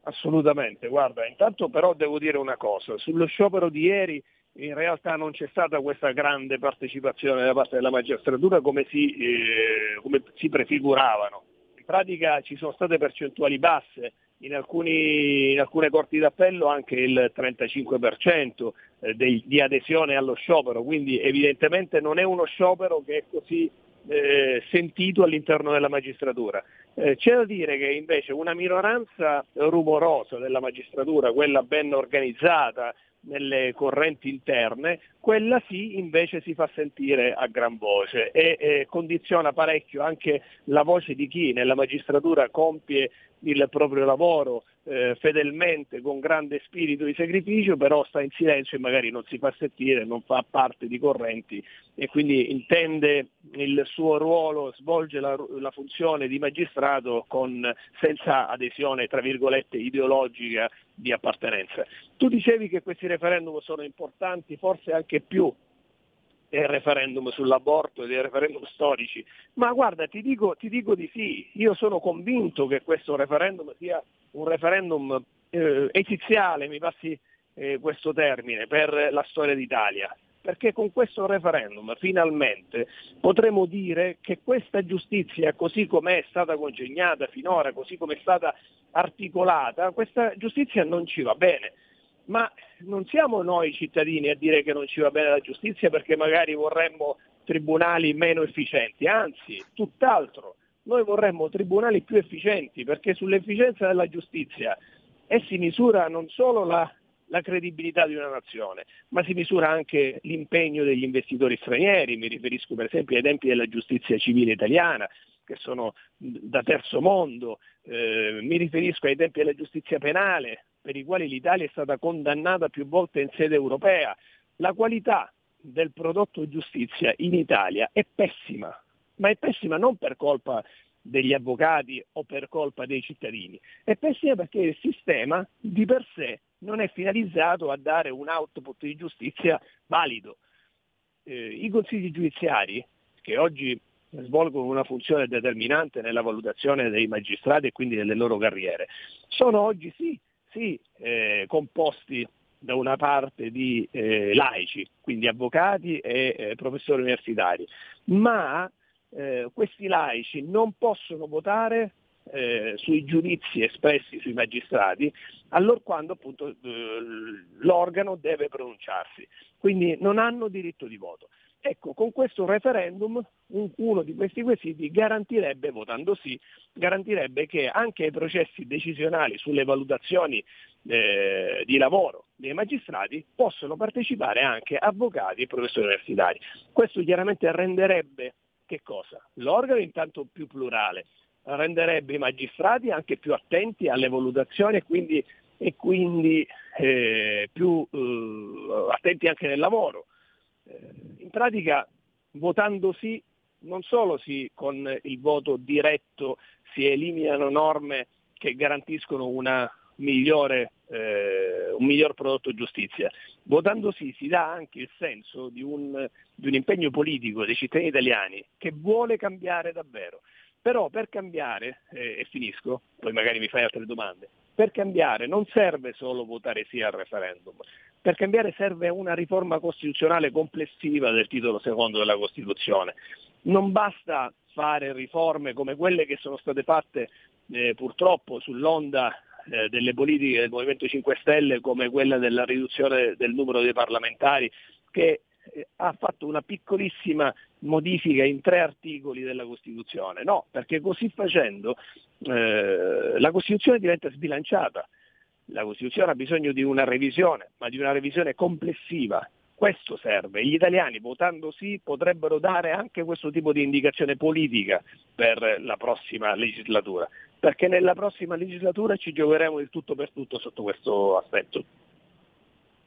Assolutamente, guarda, intanto però devo dire una cosa, sullo sciopero di ieri in realtà non c'è stata questa grande partecipazione da parte della magistratura come si, eh, come si prefiguravano. In pratica ci sono state percentuali basse, in, alcuni, in alcune corti d'appello anche il 35% eh, di, di adesione allo sciopero, quindi evidentemente non è uno sciopero che è così eh, sentito all'interno della magistratura. Eh, c'è da dire che invece una minoranza rumorosa della magistratura, quella ben organizzata nelle correnti interne, quella sì invece si fa sentire a gran voce e eh, condiziona parecchio anche la voce di chi nella magistratura compie il proprio lavoro eh, fedelmente, con grande spirito di sacrificio, però sta in silenzio e magari non si fa sentire, non fa parte di correnti e quindi intende il suo ruolo, svolge la, la funzione di magistrato con, senza adesione, tra virgolette, ideologica di appartenenza. Tu dicevi che questi referendum sono importanti, forse anche più del referendum sull'aborto e dei referendum storici, ma guarda, ti dico, ti dico, di sì, io sono convinto che questo referendum sia un referendum eh, esiziale, mi passi eh, questo termine, per la storia d'Italia, perché con questo referendum finalmente potremo dire che questa giustizia, così come è stata congegnata finora, così come è stata articolata, questa giustizia non ci va bene ma non siamo noi cittadini a dire che non ci va bene la giustizia perché magari vorremmo tribunali meno efficienti, anzi, tutt'altro. Noi vorremmo tribunali più efficienti perché sull'efficienza della giustizia e si misura non solo la, la credibilità di una nazione, ma si misura anche l'impegno degli investitori stranieri, mi riferisco per esempio ai tempi della giustizia civile italiana, che sono da terzo mondo, eh, mi riferisco ai tempi della giustizia penale, per i quali l'Italia è stata condannata più volte in sede europea. La qualità del prodotto giustizia in Italia è pessima, ma è pessima non per colpa degli avvocati o per colpa dei cittadini, è pessima perché il sistema di per sé non è finalizzato a dare un output di giustizia valido. Eh, I consigli giudiziari, che oggi svolgono una funzione determinante nella valutazione dei magistrati e quindi delle loro carriere, sono oggi sì, sì eh, composti da una parte di eh, laici, quindi avvocati e eh, professori universitari, ma eh, questi laici non possono votare eh, sui giudizi espressi sui magistrati, allorquando appunto eh, l'organo deve pronunciarsi, quindi non hanno diritto di voto. Ecco, con questo referendum uno di questi quesiti garantirebbe, votando sì, garantirebbe che anche ai processi decisionali sulle valutazioni eh, di lavoro dei magistrati possono partecipare anche avvocati e professori universitari. Questo chiaramente renderebbe che cosa? L'organo intanto più plurale, renderebbe i magistrati anche più attenti alle valutazioni e quindi, e quindi eh, più eh, attenti anche nel lavoro. Eh, in pratica votando sì non solo si, con il voto diretto si eliminano norme che garantiscono migliore, eh, un miglior prodotto giustizia. Votando sì si dà anche il senso di un, di un impegno politico dei cittadini italiani che vuole cambiare davvero. Però per cambiare, eh, e finisco, poi magari mi fai altre domande, per cambiare non serve solo votare sì al referendum, per cambiare serve una riforma costituzionale complessiva del titolo secondo della Costituzione. Non basta fare riforme come quelle che sono state fatte eh, purtroppo sull'onda eh, delle politiche del Movimento 5 Stelle come quella della riduzione del numero dei parlamentari che ha fatto una piccolissima modifica in tre articoli della Costituzione. No, perché così facendo eh, la Costituzione diventa sbilanciata. La Costituzione ha bisogno di una revisione, ma di una revisione complessiva. Questo serve. Gli italiani votando sì potrebbero dare anche questo tipo di indicazione politica per la prossima legislatura, perché nella prossima legislatura ci giocheremo il tutto per tutto sotto questo aspetto.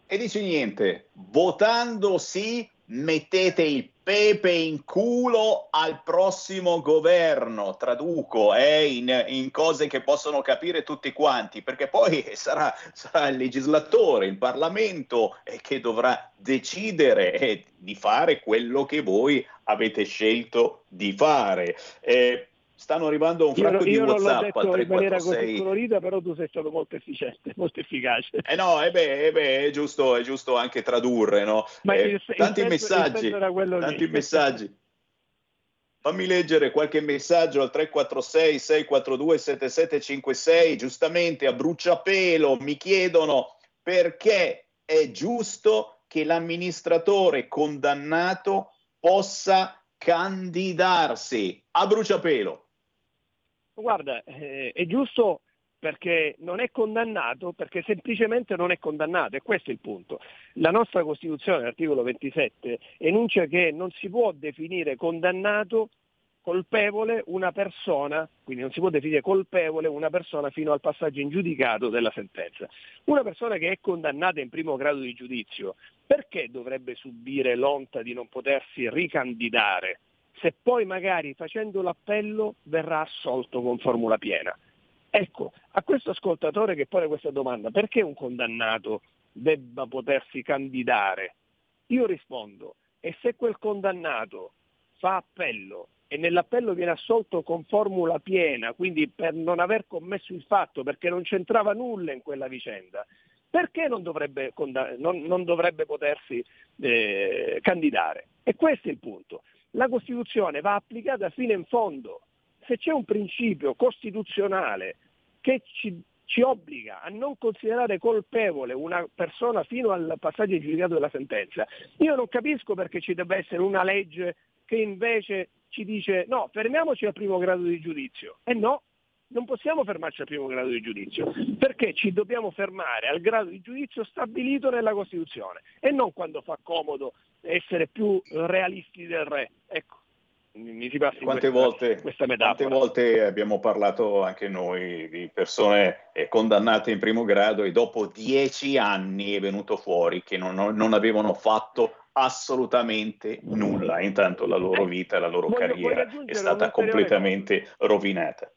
E dici niente, votando sì mettete il pepe in culo al prossimo governo, traduco, eh, in, in, cose che possono capire tutti quanti, perché poi (laughs) sarà, sarà il legislatore, il Parlamento eh, che dovrà decidere eh, di fare quello che voi avete scelto di fare. Eh, stanno arrivando un fracco io, di WhatsApp detto al 346. in maniera così colorita, però tu sei stato molto efficiente, (laughs) molto efficace. Eh no, eh beh, eh beh, è, giusto, è giusto anche tradurre, no? Ma eh, il, tanti il messaggi, tanti lì. messaggi. Fammi leggere qualche messaggio al 346 642 7756, giustamente a bruciapelo mi chiedono perché è giusto che l'amministratore condannato possa candidarsi a bruciapelo. Guarda, eh, è giusto perché non è condannato, perché semplicemente non è condannato, e questo è il punto. La nostra Costituzione, l'articolo 27, enuncia che non si può definire condannato colpevole una persona, quindi non si può definire colpevole una persona fino al passaggio in giudicato della sentenza. Una persona che è condannata in primo grado di giudizio, perché dovrebbe subire l'onta di non potersi ricandidare se poi magari facendo l'appello verrà assolto con formula piena. Ecco, a questo ascoltatore che pone questa domanda, perché un condannato debba potersi candidare? Io rispondo, e se quel condannato fa appello e nell'appello viene assolto con formula piena, quindi per non aver commesso il fatto, perché non c'entrava nulla in quella vicenda, perché non dovrebbe, non, non dovrebbe potersi eh, candidare? E questo è il punto la Costituzione va applicata fino in fondo. Se c'è un principio costituzionale che ci, ci obbliga a non considerare colpevole una persona fino al passaggio di giudicato della sentenza, io non capisco perché ci debba essere una legge che invece ci dice no, fermiamoci al primo grado di giudizio. E no, non possiamo fermarci al primo grado di giudizio, perché ci dobbiamo fermare al grado di giudizio stabilito nella Costituzione e non quando fa comodo essere più realisti del re. Ecco, mi si passi quante, questa, volte, questa metafora. quante volte abbiamo parlato anche noi di persone eh, condannate in primo grado e dopo dieci anni è venuto fuori che non, non avevano fatto assolutamente nulla. Intanto la loro eh, vita la loro voglio, carriera voglio è stata completamente rovinata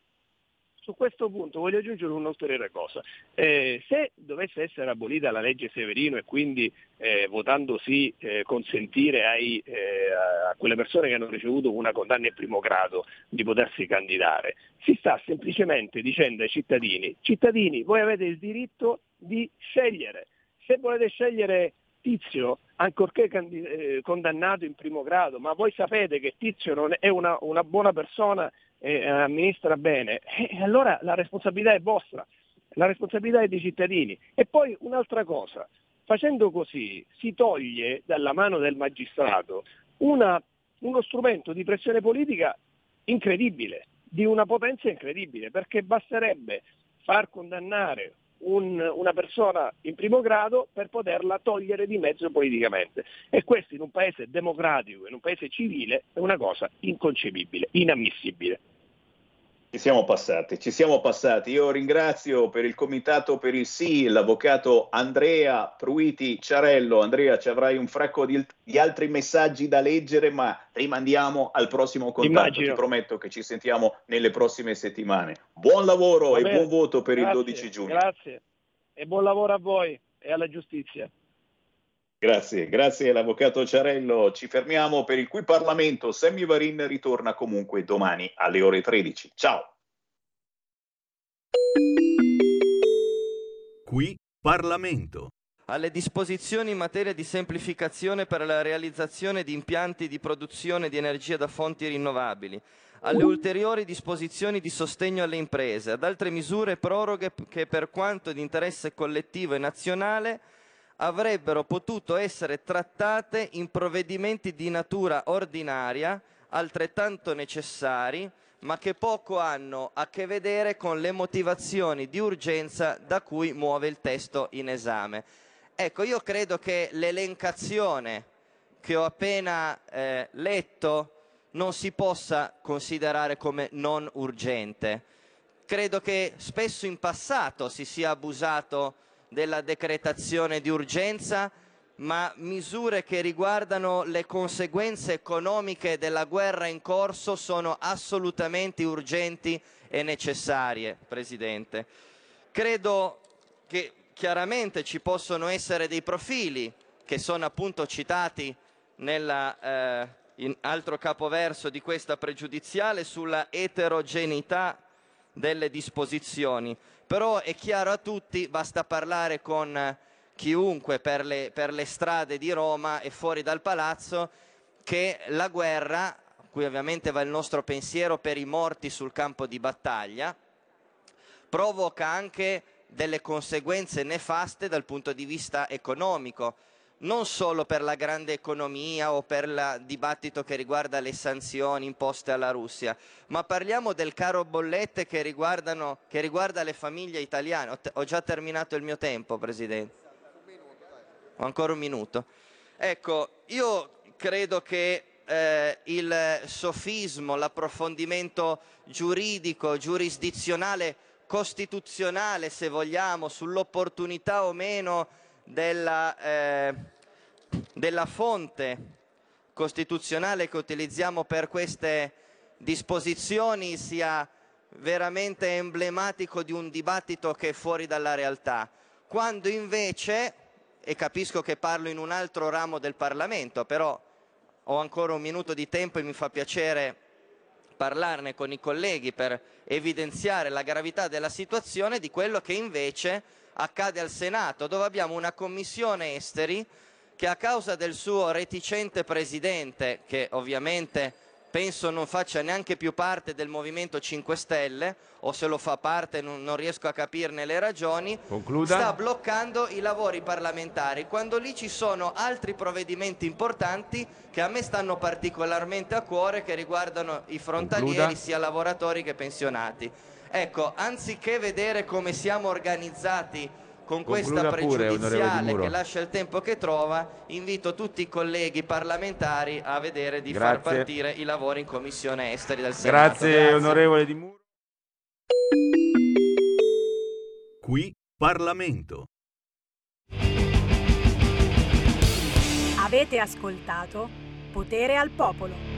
su questo punto voglio aggiungere un'ulteriore cosa. Eh, se dovesse essere abolita la legge Severino e quindi eh, votando sì eh, consentire ai, eh, a quelle persone che hanno ricevuto una condanna in primo grado di potersi candidare, si sta semplicemente dicendo ai cittadini, cittadini voi avete il diritto di scegliere. Se volete scegliere Tizio, ancorché eh, condannato in primo grado, ma voi sapete che Tizio non è una, una buona persona e amministra bene, e allora la responsabilità è vostra, la responsabilità è dei cittadini. E poi un'altra cosa, facendo così si toglie dalla mano del magistrato una, uno strumento di pressione politica incredibile, di una potenza incredibile, perché basterebbe far condannare un, una persona in primo grado per poterla togliere di mezzo politicamente. E questo in un paese democratico, in un paese civile, è una cosa inconcepibile, inammissibile. Ci siamo passati, ci siamo passati. Io ringrazio per il comitato per il sì l'avvocato Andrea Pruiti Ciarello. Andrea, ci avrai un fracco di, di altri messaggi da leggere, ma rimandiamo al prossimo contatto. Immagino. Ti prometto che ci sentiamo nelle prossime settimane. Buon lavoro e buon voto per grazie, il 12 giugno. Grazie e buon lavoro a voi e alla giustizia. Grazie, grazie all'avvocato Ciarello. Ci fermiamo per il cui Parlamento. Sammy Varin ritorna comunque domani alle ore 13. Ciao. Qui Parlamento. Alle disposizioni in materia di semplificazione per la realizzazione di impianti di produzione di energia da fonti rinnovabili, alle ulteriori disposizioni di sostegno alle imprese, ad altre misure proroghe che per quanto di interesse collettivo e nazionale avrebbero potuto essere trattate in provvedimenti di natura ordinaria, altrettanto necessari, ma che poco hanno a che vedere con le motivazioni di urgenza da cui muove il testo in esame. Ecco, io credo che l'elencazione che ho appena eh, letto non si possa considerare come non urgente. Credo che spesso in passato si sia abusato della decretazione di urgenza, ma misure che riguardano le conseguenze economiche della guerra in corso sono assolutamente urgenti e necessarie, Presidente. Credo che chiaramente ci possono essere dei profili che sono appunto citati nella, eh, in altro capoverso di questa pregiudiziale sulla eterogeneità delle disposizioni però è chiaro a tutti, basta parlare con chiunque per le, per le strade di Roma e fuori dal palazzo, che la guerra, qui ovviamente va il nostro pensiero per i morti sul campo di battaglia, provoca anche delle conseguenze nefaste dal punto di vista economico non solo per la grande economia o per il dibattito che riguarda le sanzioni imposte alla Russia, ma parliamo del caro bollette che, che riguarda le famiglie italiane. Ho, ho, già terminato il mio tempo, Presidente. Ho ancora un minuto. Ecco, io credo che eh, il sofismo, l'approfondimento giuridico, giurisdizionale, costituzionale, se vogliamo, sull'opportunità o meno della, eh, della fonte costituzionale che utilizziamo per queste disposizioni sia veramente emblematico di un dibattito che è fuori dalla realtà, quando invece, e capisco che parlo in un altro ramo del Parlamento, però ho ancora un minuto di tempo e mi fa piacere parlarne con i colleghi per evidenziare la gravità della situazione di quello che invece accade al Senato, dove abbiamo una commissione esteri che a causa del suo reticente presidente, che ovviamente penso non faccia neanche più parte del Movimento 5 Stelle, o se lo fa parte non, non riesco a capirne le ragioni, Concluda. sta bloccando i lavori parlamentari, quando lì ci sono altri provvedimenti importanti che a me stanno particolarmente a cuore, che riguardano i frontalieri, Concluda. sia lavoratori che pensionati. Ecco, anziché vedere come siamo organizzati con questa Concluda pregiudiziale pure, che lascia il tempo che trova, invito tutti i colleghi parlamentari a vedere di Grazie. far partire i lavori in Commissione Esteri del Senato. Grazie, onorevole Di Muro. Qui Parlamento. Avete ascoltato Potere al Popolo.